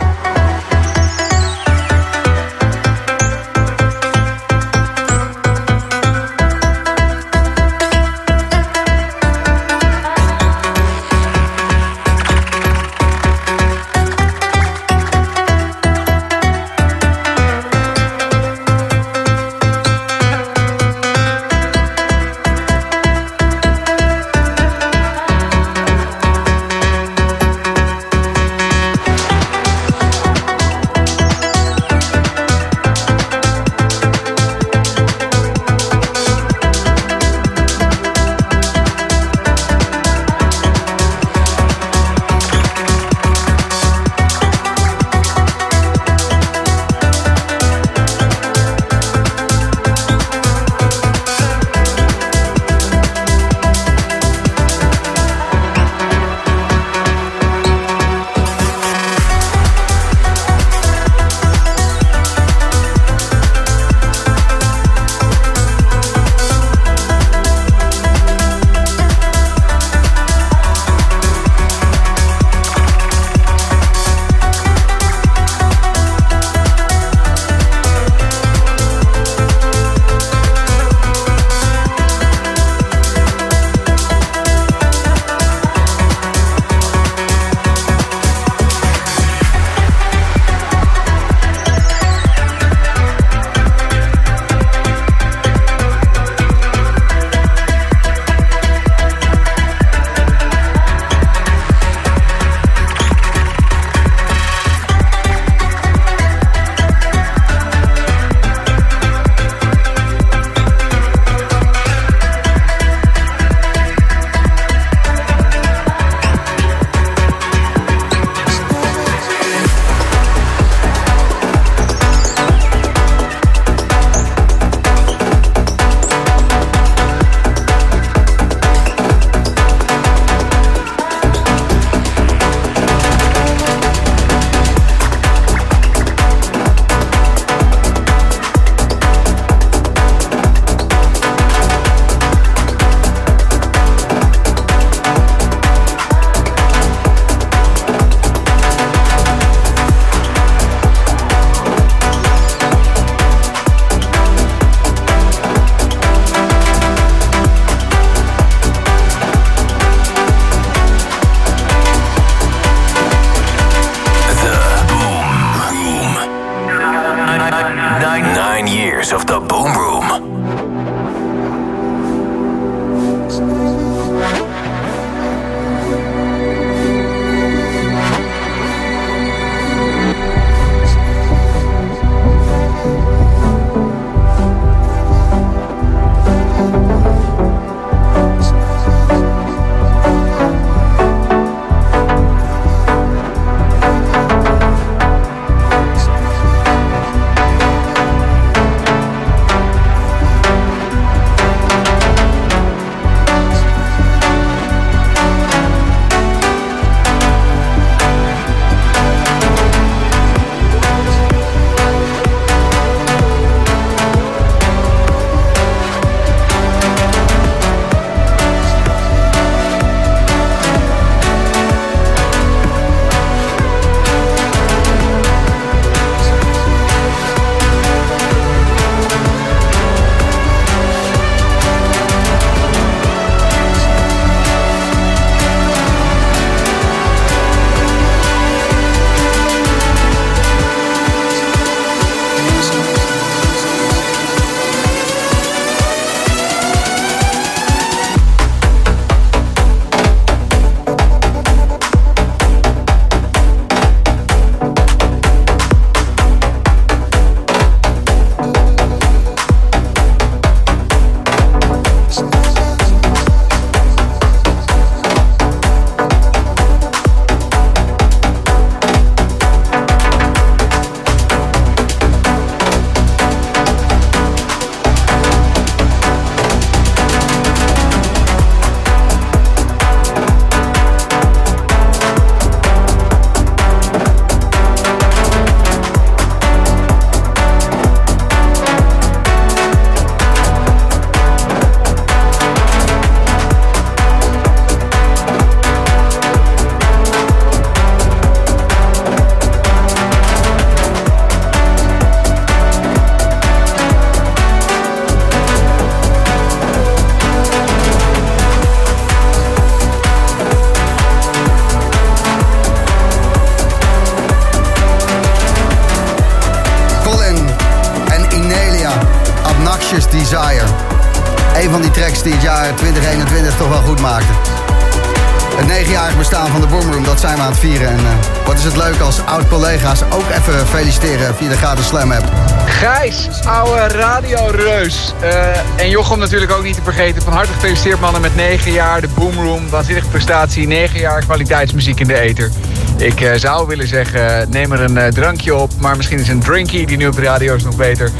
Via de Slam app. Gijs, oude radioreus. Uh, en Jochem natuurlijk ook niet te vergeten. Van harte gefeliciteerd mannen met 9 jaar. De Boomroom, waanzinnige prestatie. 9 jaar kwaliteitsmuziek in de ether. Ik uh, zou willen zeggen, neem er een uh, drankje op. Maar misschien is een drinkie die nu op de radio is nog beter.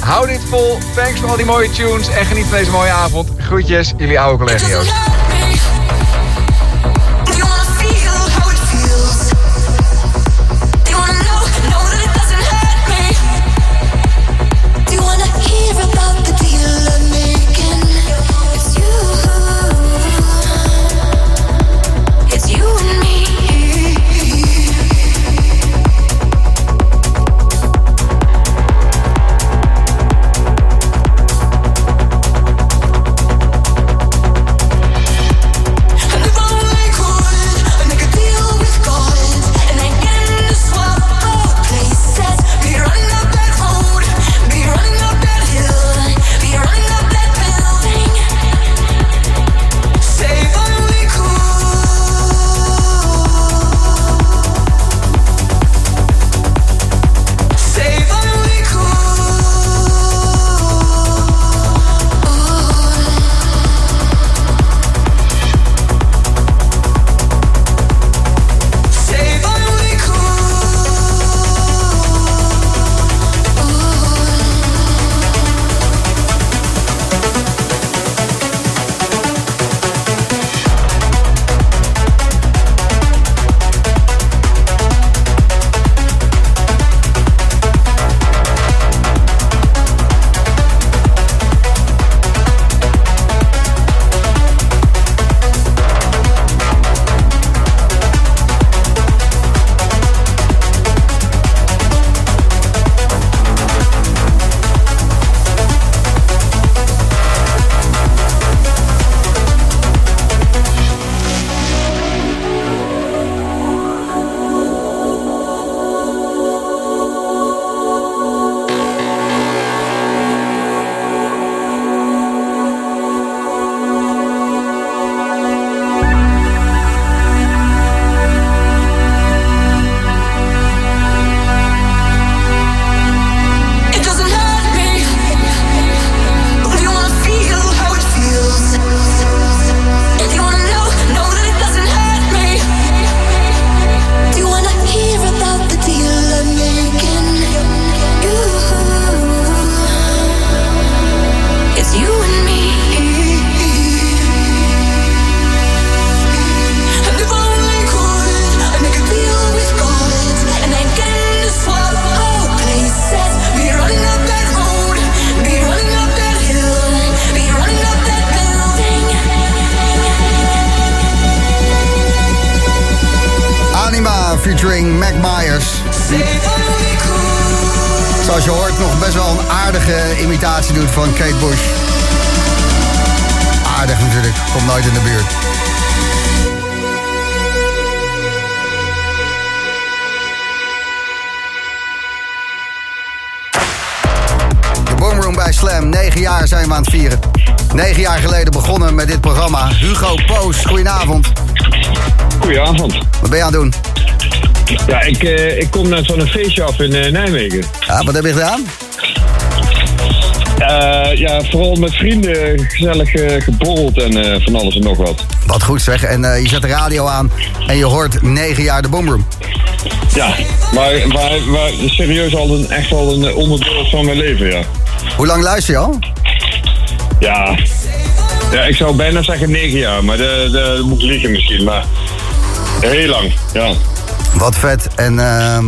hou dit vol. Thanks voor al die mooie tunes. En geniet van deze mooie avond. Groetjes, jullie oude collega's. Net van een feestje af in uh, Nijmegen. Ja, wat heb je gedaan? Uh, ja, vooral met vrienden gezellig geborreld en van alles en nog wat. Wat goed zeg. En je zet de radio aan en je hoort 9 jaar de Boomroom. Ja, maar, maar, maar serieus al een, echt al een onderdeel van mijn leven, ja. Hoe lang luister je al? Ja, ja ik zou bijna zeggen 9 jaar, maar dat, moet liegen misschien. Maar heel lang, ja. Wat vet. En uh,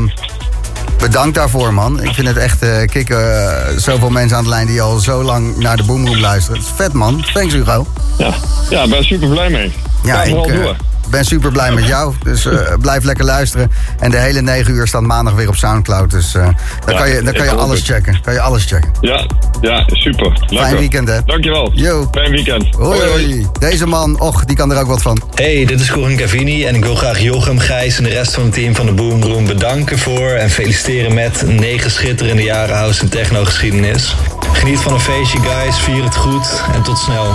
bedankt daarvoor, man. Ik vind het echt uh, kicken. Uh, zoveel mensen aan de lijn die al zo lang naar de Boomroom luisteren. Het is vet, man. Thanks, Hugo. Ja, ja ik ben super blij mee. Ja, ik uh, ben super blij met jou. Dus *laughs* blijf lekker luisteren. En de hele negen uur staat maandag weer op Soundcloud. Dus dan ja, kan je, dan kan je alles checken. Kan je alles checken. Ja, ja super. Lekker. Fijn weekend, hè? Dankjewel. Yo. Fijn weekend. Hoi, hoi. Deze man, och, die kan er ook wat van. Hey, dit is Corin Cavini en ik wil graag Jochem, Gijs en de rest van het team van de Boomroom bedanken voor en feliciteren met negen schitterende jaren house en techno geschiedenis. Geniet van een feestje, guys. Vier het goed en tot snel.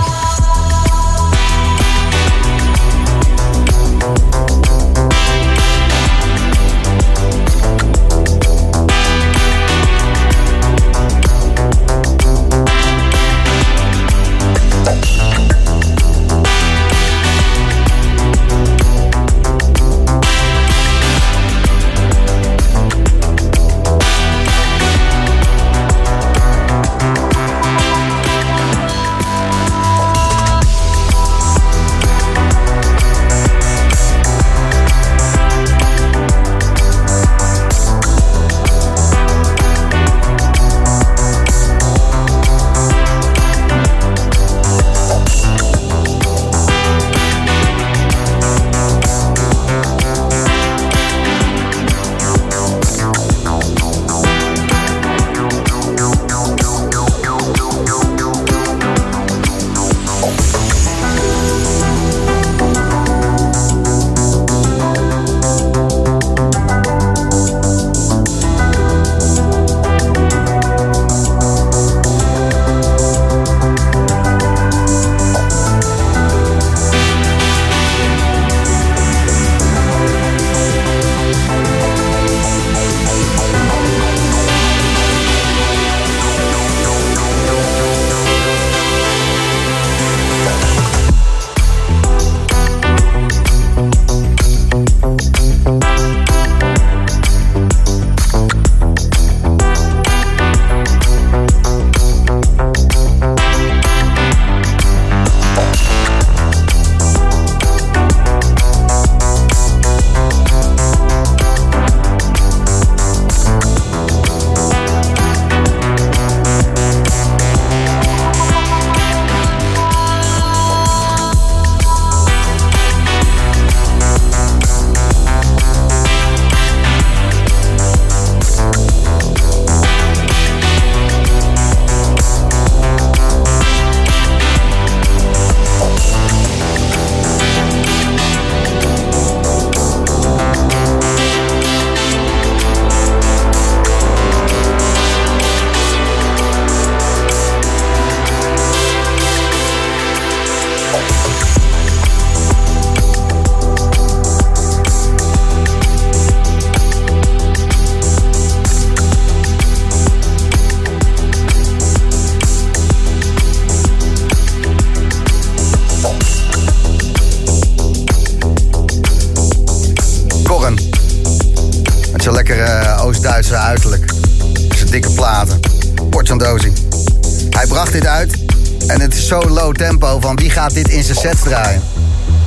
Gaat dit in zijn sets draaien.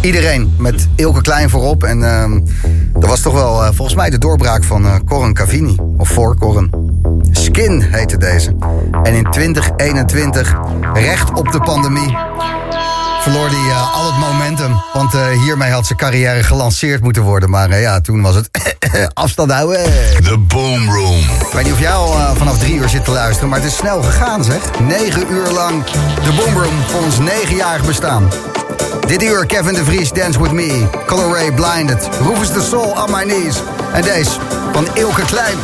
Iedereen met Ilke Klein voorop. En ehm, dat was toch wel eh, volgens mij de doorbraak van eh Corin Cavini. Of voor Corin. Skin heette deze. En in 2021, recht op de pandemie, verloor hij eh, al het momentum. Want hiermee had zijn carrière gelanceerd moeten worden. Maar ja, toen was het *laughs* afstand houden. The Boom. Ik weet niet of jij al eh, vanaf drie uur zit te luisteren, maar het is snel gegaan zeg. Negen uur lang de Boom Room voor ons negenjarig bestaan. Dit uur Kevin de Vries, Dance With Me. Color Ray, Blinded. Rufus the Soul, On My Knees. En deze van Ilke Klein.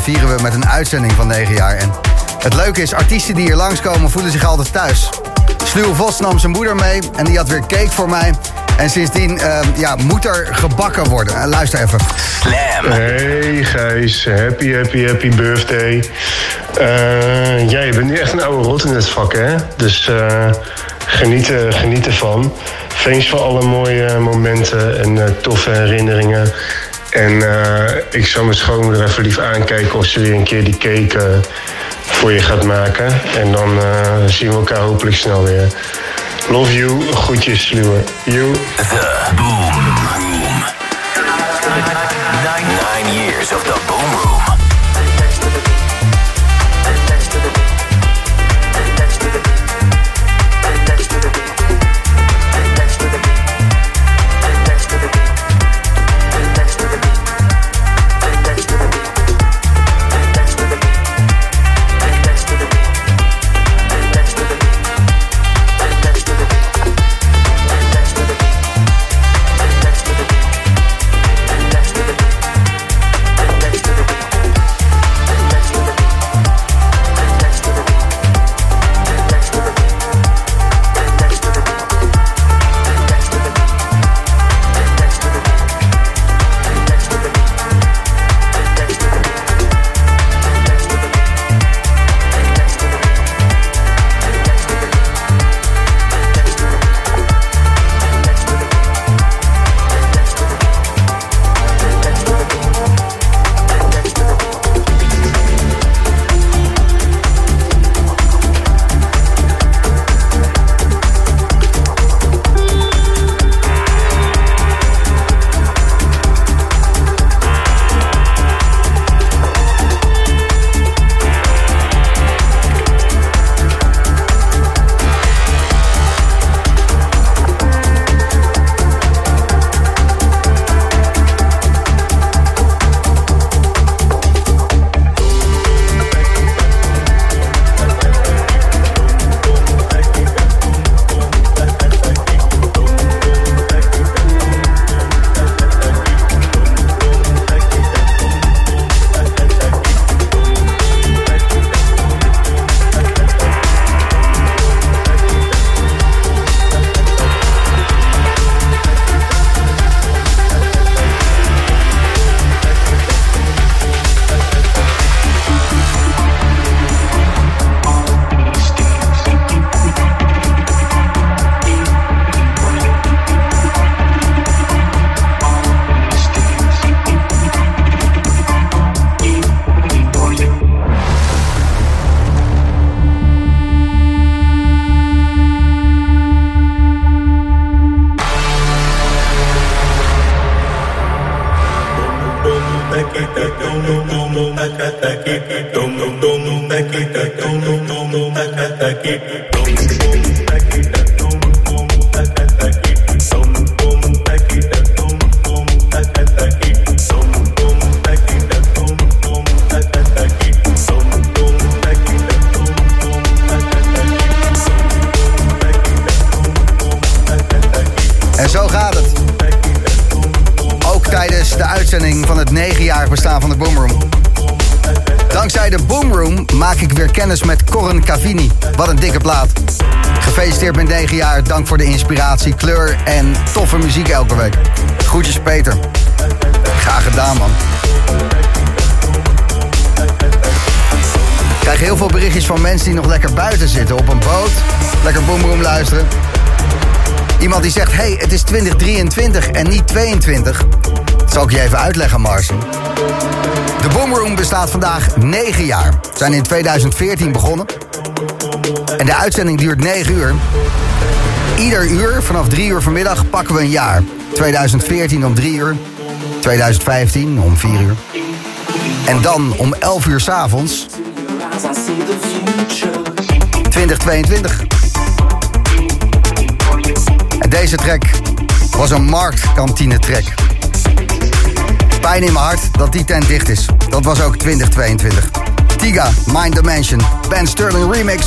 Vieren we met een uitzending van 9 jaar. En het leuke is, artiesten die hier langskomen voelen zich altijd thuis. Sluwe Vos nam zijn moeder mee en die had weer cake voor mij. En sindsdien eh, ja, moet er gebakken worden. Eh, luister even. Hey Gijs, happy, happy, happy birthday. Eh, ja, je bent nu echt een oude rot in het vak, hè? Dus eh, geniet, geniet ervan. Thanks voor alle mooie momenten en eh, toffe herinneringen. En eh, ik zal mijn schoonmoeder even lief aankijken of ze weer een keer die cake voor je gaat maken. En dan eh, zien we elkaar hopelijk snel weer. Love you, groetjes, Sluwe. You. The Boom Room. 2023 en niet 22. Dat zal ik je even uitleggen, Marcin. De Boomroom bestaat vandaag 9 jaar. We zijn in 2014 begonnen. En de uitzending duurt 9 uur. Ieder uur, vanaf 3 uur vanmiddag, pakken we een jaar. 2014 om 3 uur. 2015 om 4 uur. En dan om 11 uur s'avonds 2022. En deze track was een marktkantine track. Pijn in mijn hart dat die tent dicht is. Dat was ook 2022. Tiga, Mind Dimension, Ben Sterling Remix.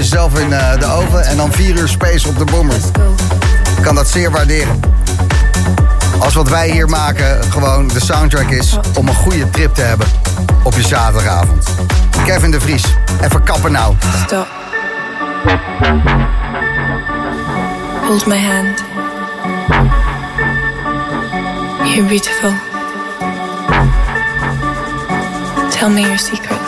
Zelf in eh, de oven. En dan 4 uur space op de bommer. Ik kan dat zeer waarderen. Als wat wij hier maken gewoon de soundtrack is om een goede trip te hebben op je zaterdagavond. Kevin de Vries, even kappen nou. Stop. Hold my hand. You're beautiful. Tell me your secrets.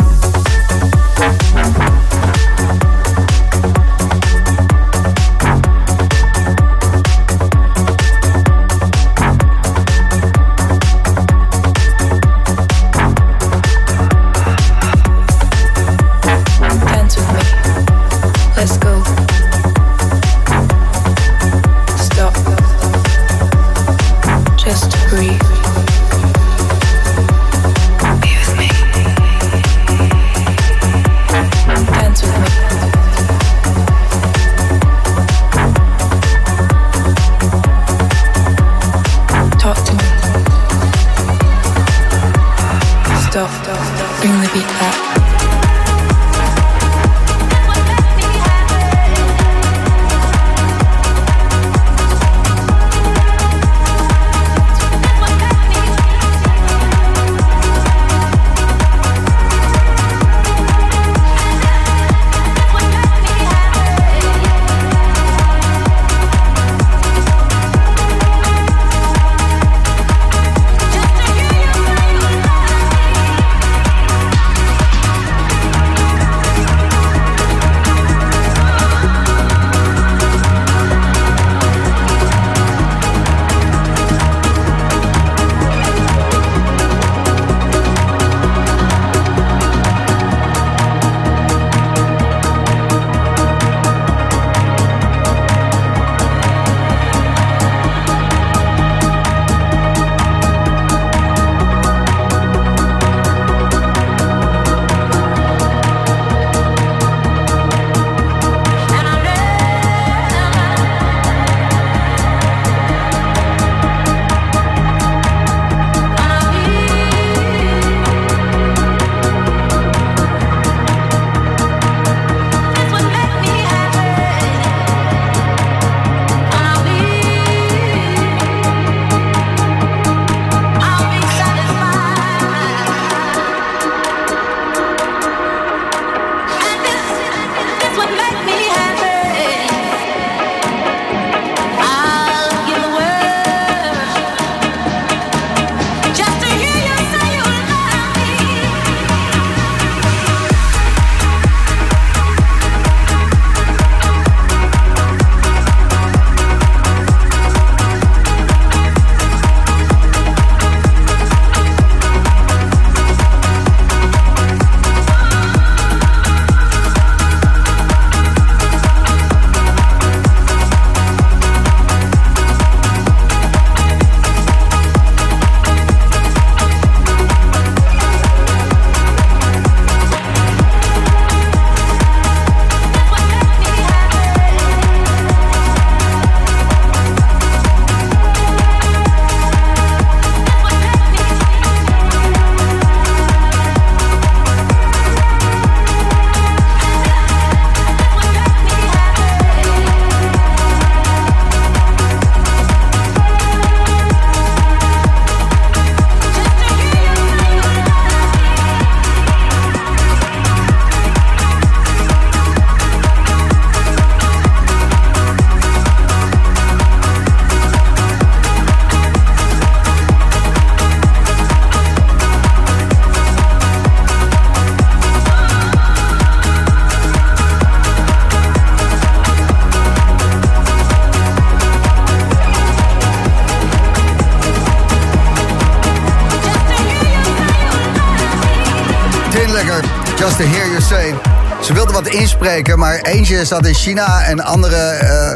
Maar eentje zat in China en de andere eh,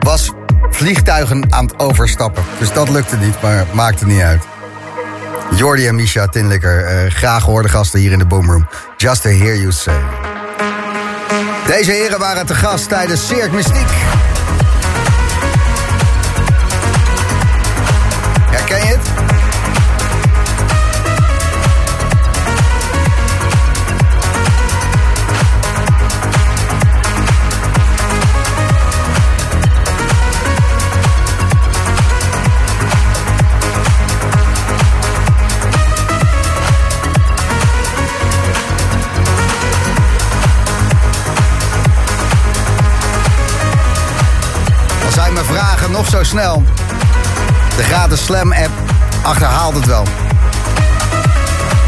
was vliegtuigen aan het overstappen. Dus dat lukte niet, maar maakte niet uit. Jordi en Misha Tinlikker, eh, graag gehoorde gasten hier in de Boomroom. Just to hear you say. Deze heren waren te gast tijdens Cirque Mystiek. Nog zo snel. De gratis Slam app achterhaalt het wel.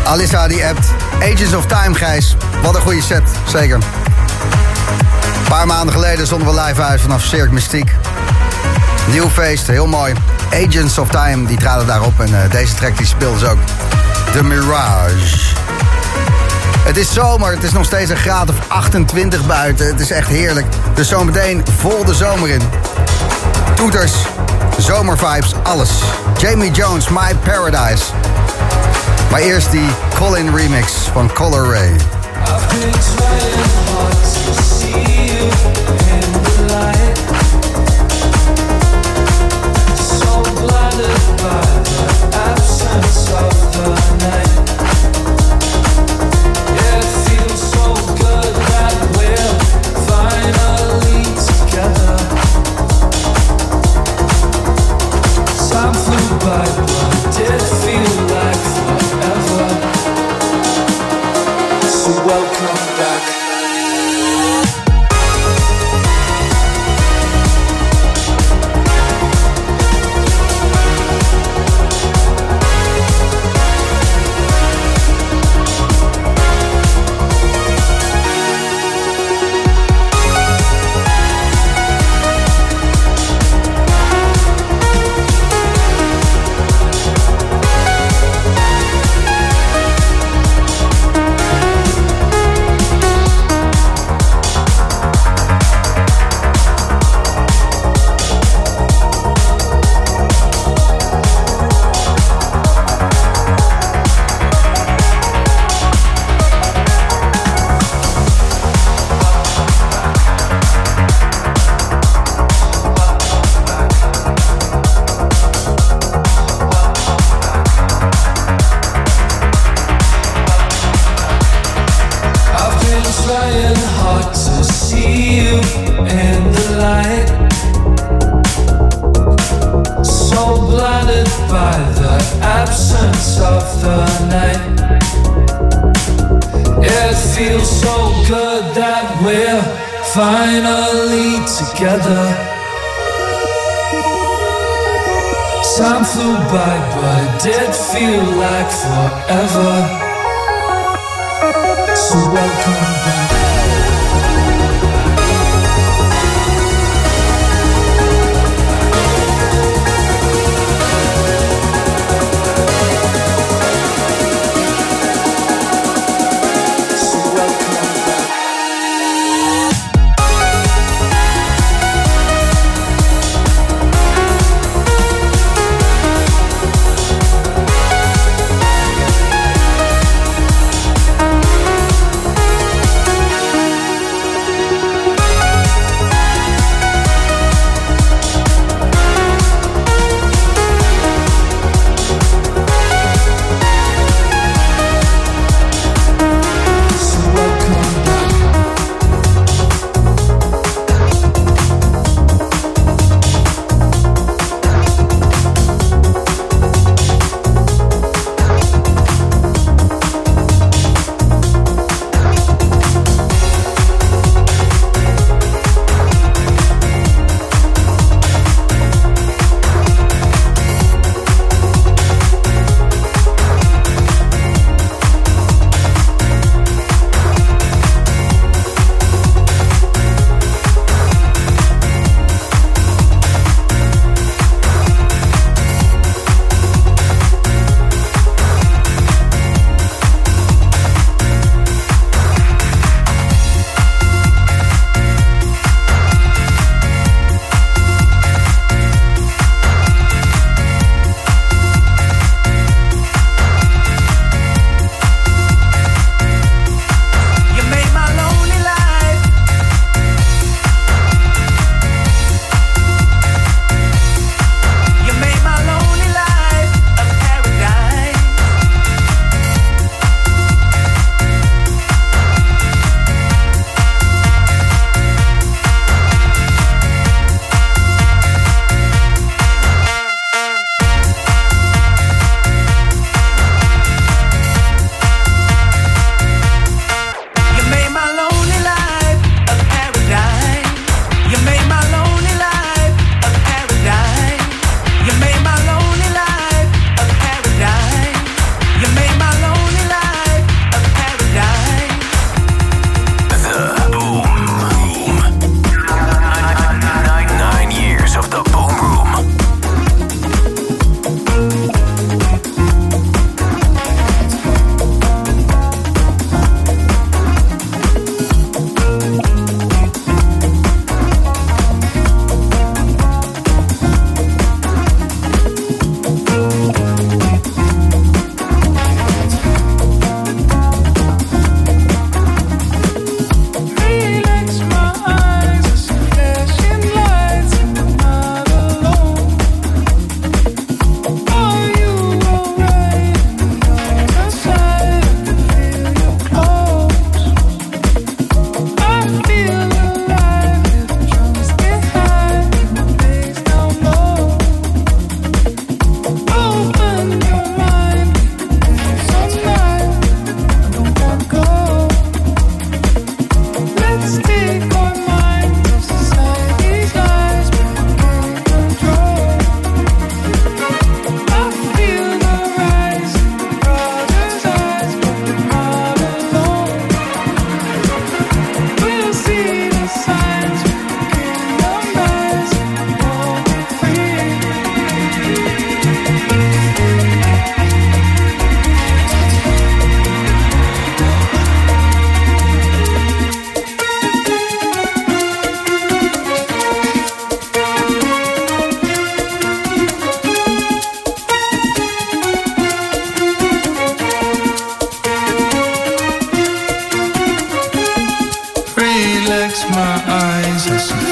Alissa die appt. Agents of Time, Gijs. Wat een goede set, zeker. Een paar maanden geleden stonden we live uit vanaf Cirque Mystiek. Nieuw feest, heel mooi. Agents of Time, die traden daarop. En eh, deze track die speelde ze ook. The Mirage. Het is zomer, het is nog steeds een graad of 28 buiten. Het is echt heerlijk. Dus zometeen vol de zomer in. Toeters, zomervibes, alles. Jamie Jones, My Paradise. Maar eerst die Colin remix van Color Ray. Time feel like forever. So welcome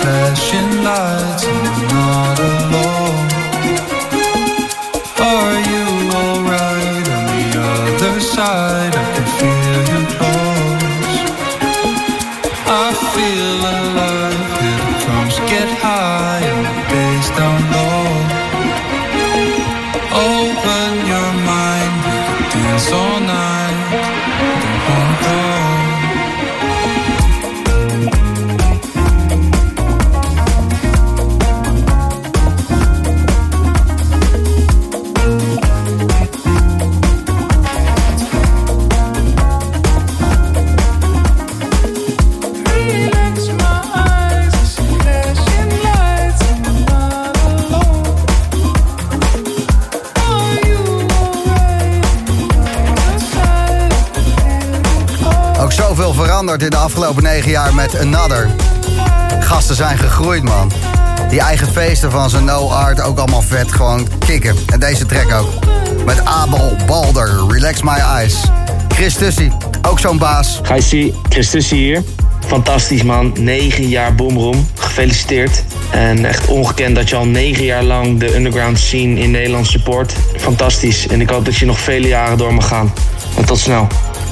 flashing lights and a in de afgelopen negen jaar met Another. Gasten zijn gegroeid, man. Die eigen feesten van zijn No Art ook allemaal vet. Gewoon kicken. En deze track ook. Met Abel, Balder, Relax My Eyes. Chris Tussie, ook zo'n baas. Gijsie, Chris Tussen hier. Fantastisch man, 9 jaar Boomroom. Gefeliciteerd. En echt ongekend dat je al 9 jaar lang de underground scene in Nederland support. Fantastisch. En ik hoop dat je nog vele jaren door mag gaan. En tot snel.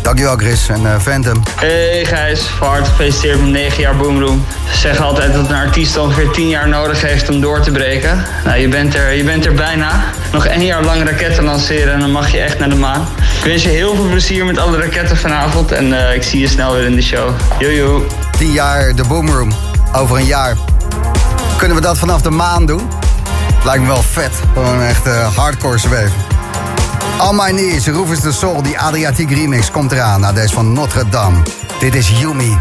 Dankjewel Chris en eh, Phantom. Hey Gijs, van harte gefeliciteerd met 9 jaar Boomroom. Ze zeggen altijd dat een artiest ongeveer 10 jaar nodig heeft om door te breken. Nou, je bent er, je bent er bijna. Nog één jaar lang raketten lanceren en dan mag je echt naar de maan. Ik wens je heel veel plezier met alle raketten vanavond en eh, ik zie je snel weer in de show. Jojo. 10 jaar de Boomroom. Over een jaar. Kunnen we dat vanaf de maan doen? Lijkt me wel vet. Gewoon echt eh, hardcore zweven. All My Knees, Rufus de Soul, die Adriatiek remix komt eraan. Nou, deze van Notre Dame. Dit is Yumi.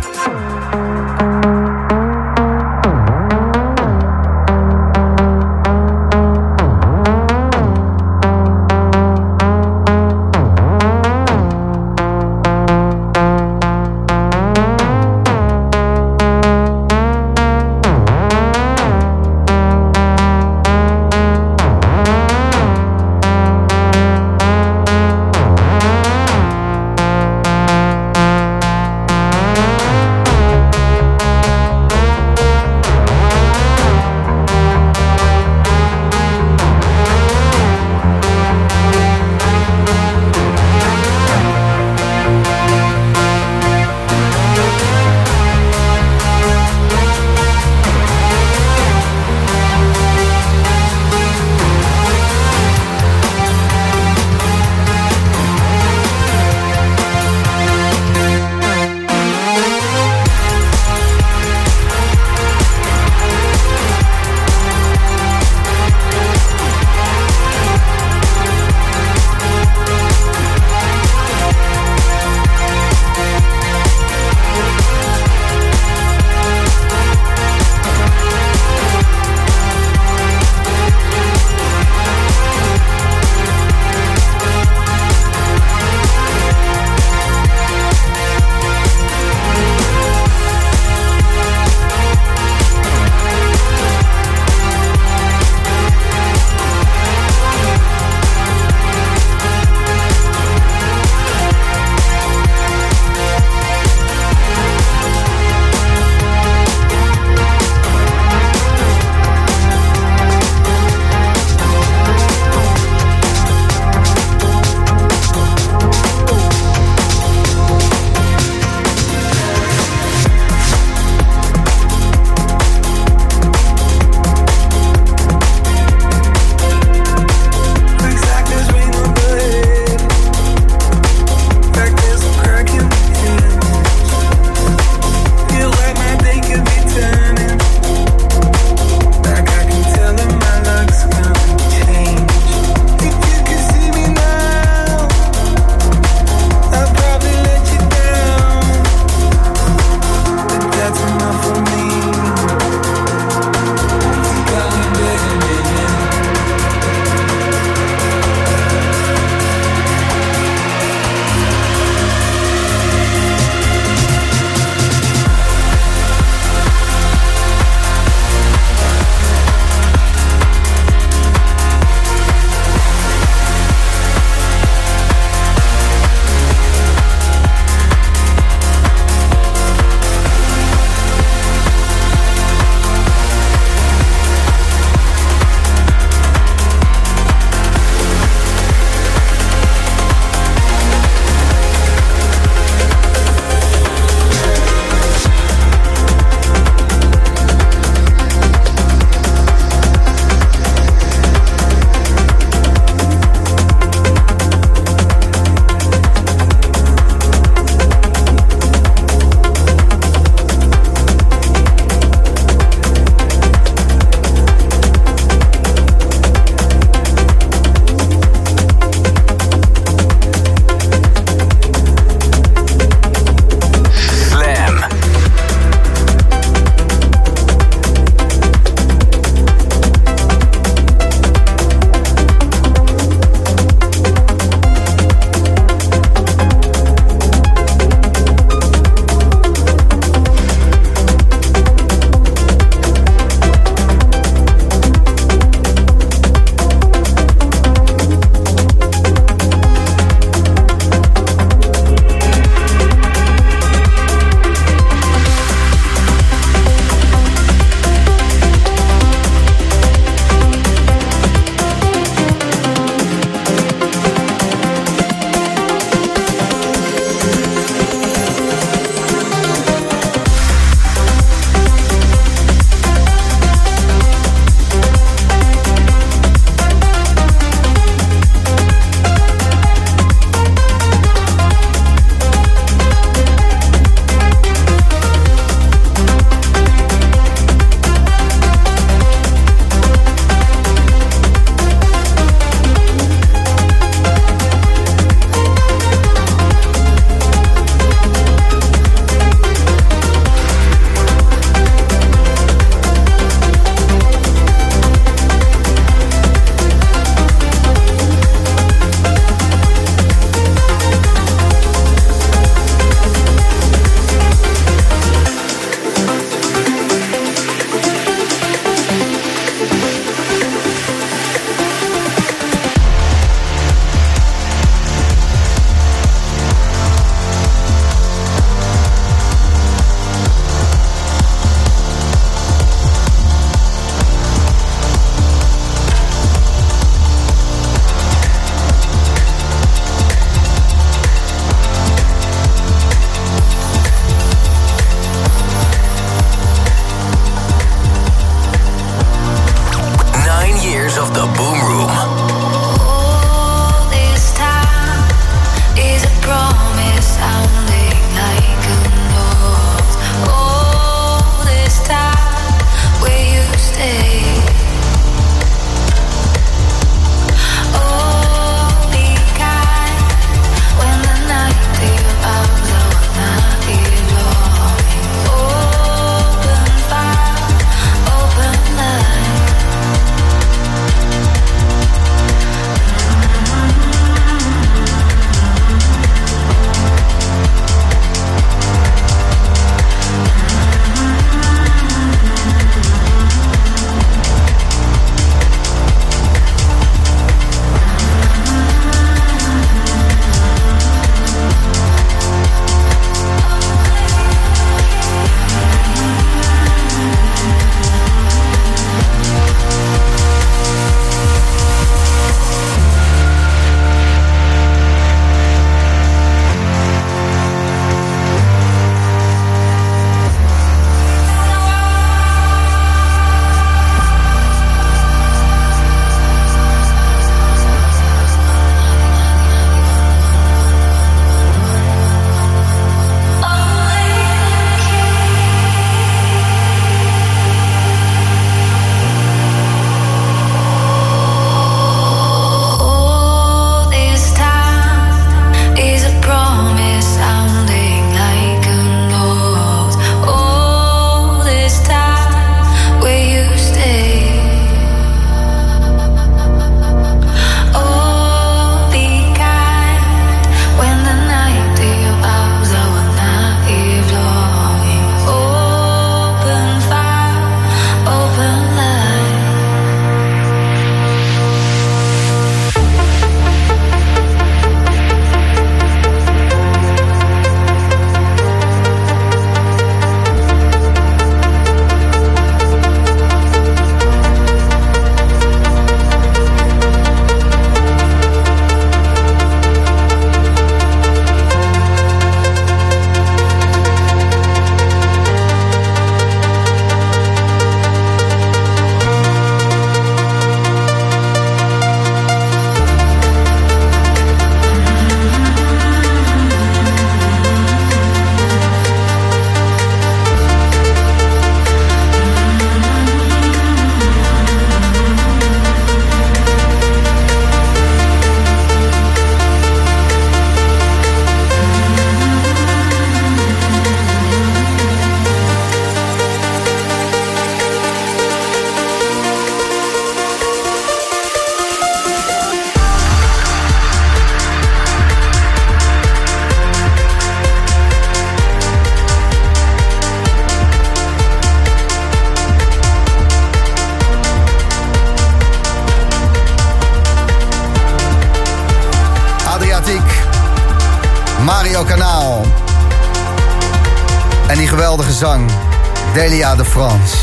De France.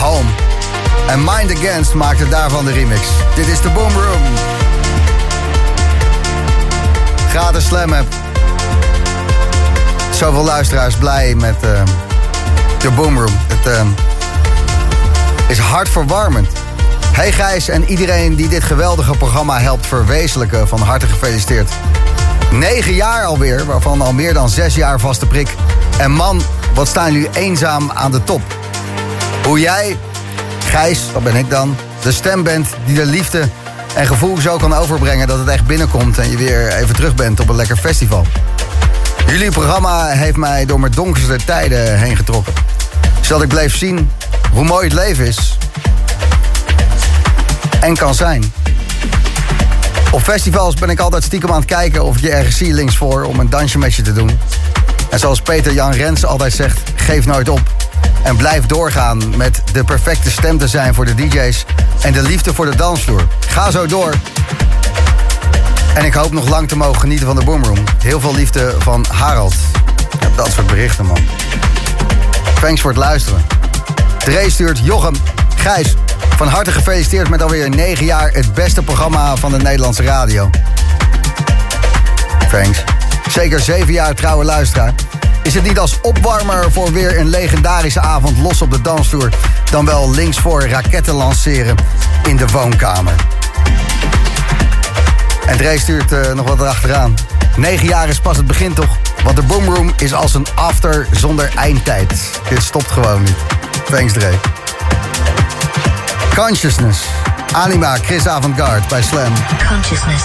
Home. En Mind Against maakte daarvan de remix. Dit is de Boom Room. Gratis Slam App. Zoveel luisteraars blij met eh, de Boom Room. Het eh, is hartverwarmend. Hey Gijs en iedereen die dit geweldige programma helpt verwezenlijken, van harte gefeliciteerd. Negen jaar alweer, waarvan al meer dan zes jaar vaste prik. En man, wat staan jullie eenzaam aan de top. Hoe jij, Gijs, dat ben ik dan, de stem bent die de liefde en gevoel zo kan overbrengen dat het echt binnenkomt en je weer even terug bent op een lekker festival. Jullie programma heeft mij door mijn donkerste tijden heen getrokken. Zodat ik bleef zien hoe mooi het leven is. En kan zijn. Op festivals ben ik altijd stiekem aan het kijken of ik je ergens zie links voor om een dansje met je te doen. En zoals Peter Jan Rens altijd zegt, geef nooit op. En blijf doorgaan met de perfecte stem te zijn voor de DJ's en de liefde voor de dansvloer. Ga zo door. En ik hoop nog lang te mogen genieten van de Boomroom. Heel veel liefde van Harald. Ja, dat soort berichten, man. Thanks voor het luisteren. Dre stuurt Jochem, Gijs, van harte gefeliciteerd met alweer 9 jaar het beste programma van de Nederlandse radio. Thanks. Zeker 7 jaar trouwe luisteraar. Is het niet als opwarmer voor weer een legendarische avond los op de dansvloer... dan wel links voor raketten lanceren in de woonkamer? En Dre stuurt eh, nog wat erachteraan. 9 jaar is pas het begin toch? Want de Boomroom is als een after zonder eindtijd. Dit stopt gewoon niet. Thanks Dre. Consciousness. Anima, Chris Avantgarde bij Slam. Consciousness.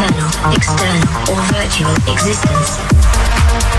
Internal, external, or virtual existence.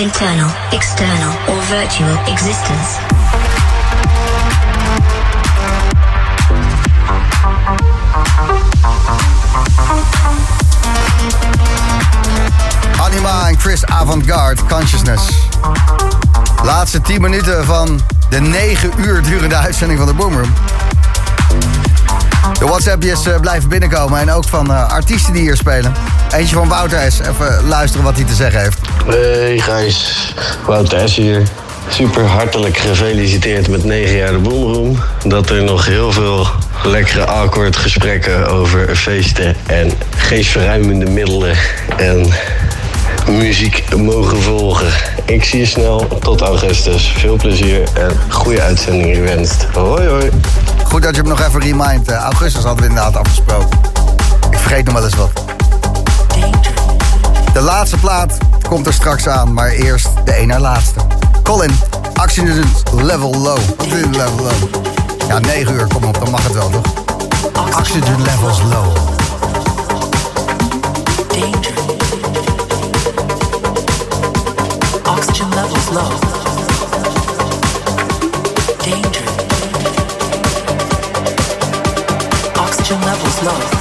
Internal, external, or virtual existence. Anima en Chris Avantgarde, Consciousness. Laatste 10 minuten van de 9 uur durende uitzending van de Boomroom. De WhatsAppjes eh, blijven binnenkomen en ook van eh, artiesten die hier spelen. Eentje van Wouter S. Even luisteren wat hij te zeggen heeft. Hey Gijs, Wouter S. hier. Super hartelijk gefeliciteerd met 9 jaar de Boomroom. Dat er nog heel veel lekkere awkward gesprekken over feesten en geestverruimende middelen en muziek mogen volgen. Ik zie je snel tot augustus. Veel plezier en goede uitzending gewenst. Hoi hoi. Goed dat je hem nog even remind. Eh, augustus hadden we inderdaad afgesproken. Ik vergeet nog wel eens wat. De laatste plaat komt er straks aan, maar eerst de één na laatste. Colin, Accident Level Low. Accident Level Low. Ja, 9 uur, kom op, dan mag het wel, toch? Oxygen Levels Low. Oxygen levels low. Danger. Oxygen levels low.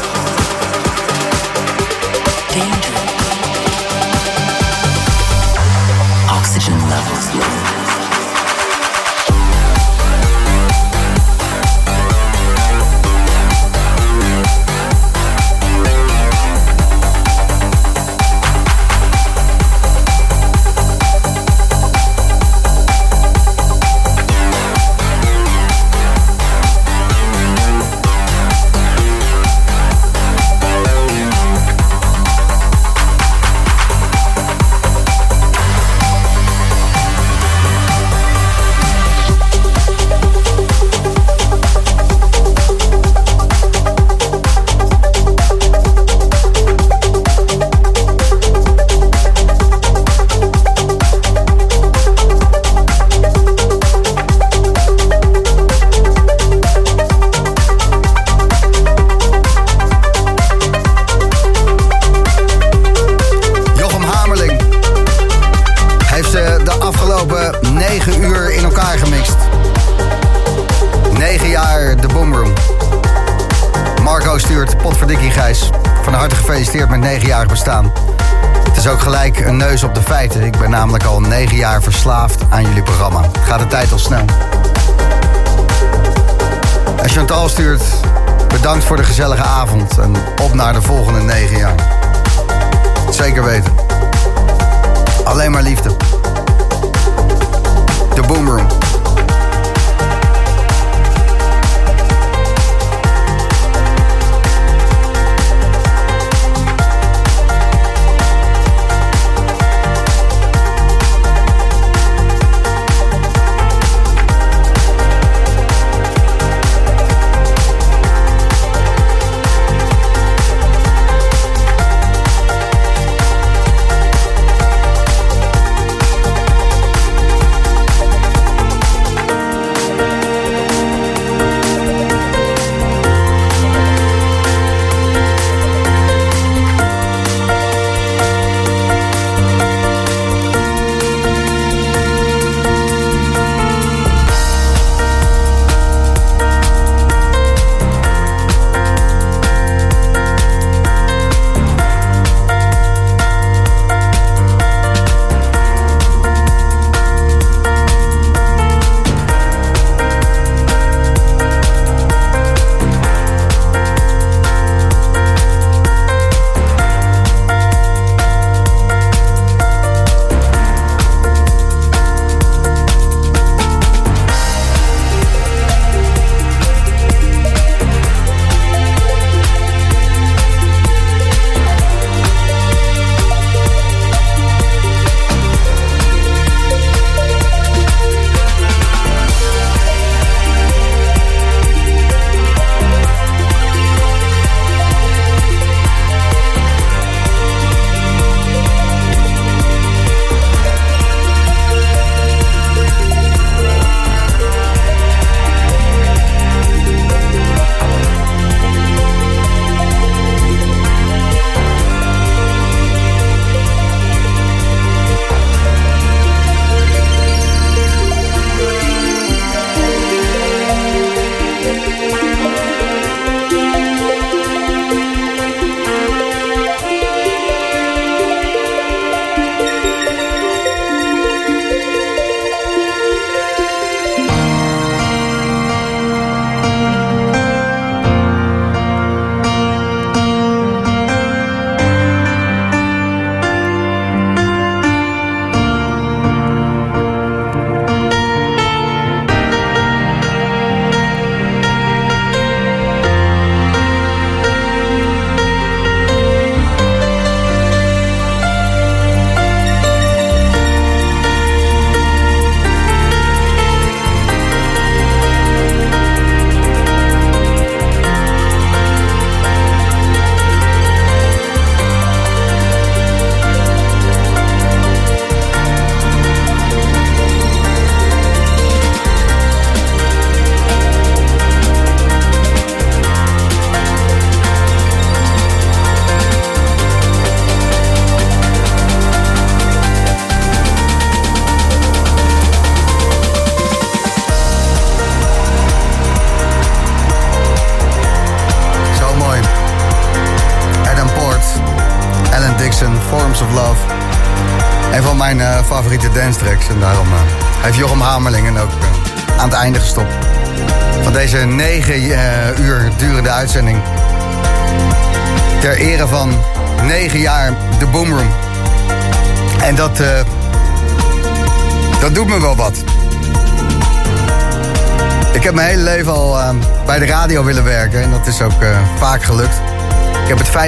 Voor de gezellige avond. En op naar de volgende 9 jaar. Zeker weten. Alleen maar liefde. De Boomroom.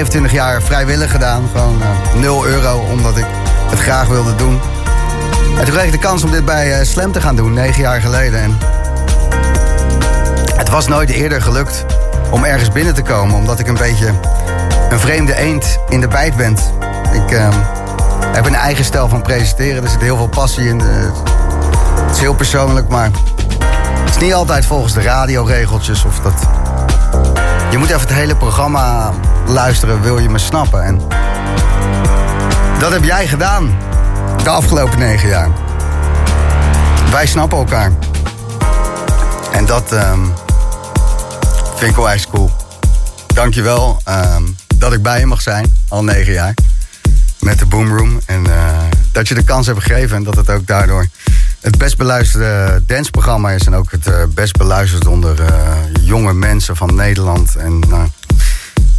25 jaar vrijwillig gedaan. Gewoon eh 0 euro, omdat ik het graag wilde doen. En toen kreeg ik de kans om dit bij eh, Slam te gaan doen, negen jaar geleden. En het was nooit eerder gelukt om ergens binnen te komen. Omdat ik een beetje een vreemde eend in de bijt ben. Ik eh, heb een eigen stijl van presenteren. Er zit heel veel passie in. Eh, het is heel persoonlijk, maar het is niet altijd volgens de radioregeltjes of dat. Je moet even het hele programma luisteren, wil je me snappen. En dat heb jij gedaan de afgelopen negen jaar. Wij snappen elkaar. En dat ehm, vind ik wel echt cool. Dankjewel ehm dat ik bij je mag zijn, al negen jaar. Met de Boomroom. En eh, dat je de kans hebt gegeven en dat het ook daardoor het best beluisterde danceprogramma is. En ook het eh, best beluisterd onder eh, jonge mensen van Nederland. En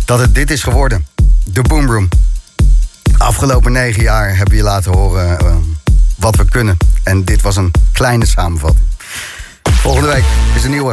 dat het dit is geworden. De Boomroom. Afgelopen negen jaar hebben we laten horen eh, wat we kunnen. En dit was een kleine samenvatting. Volgende week is een nieuwe.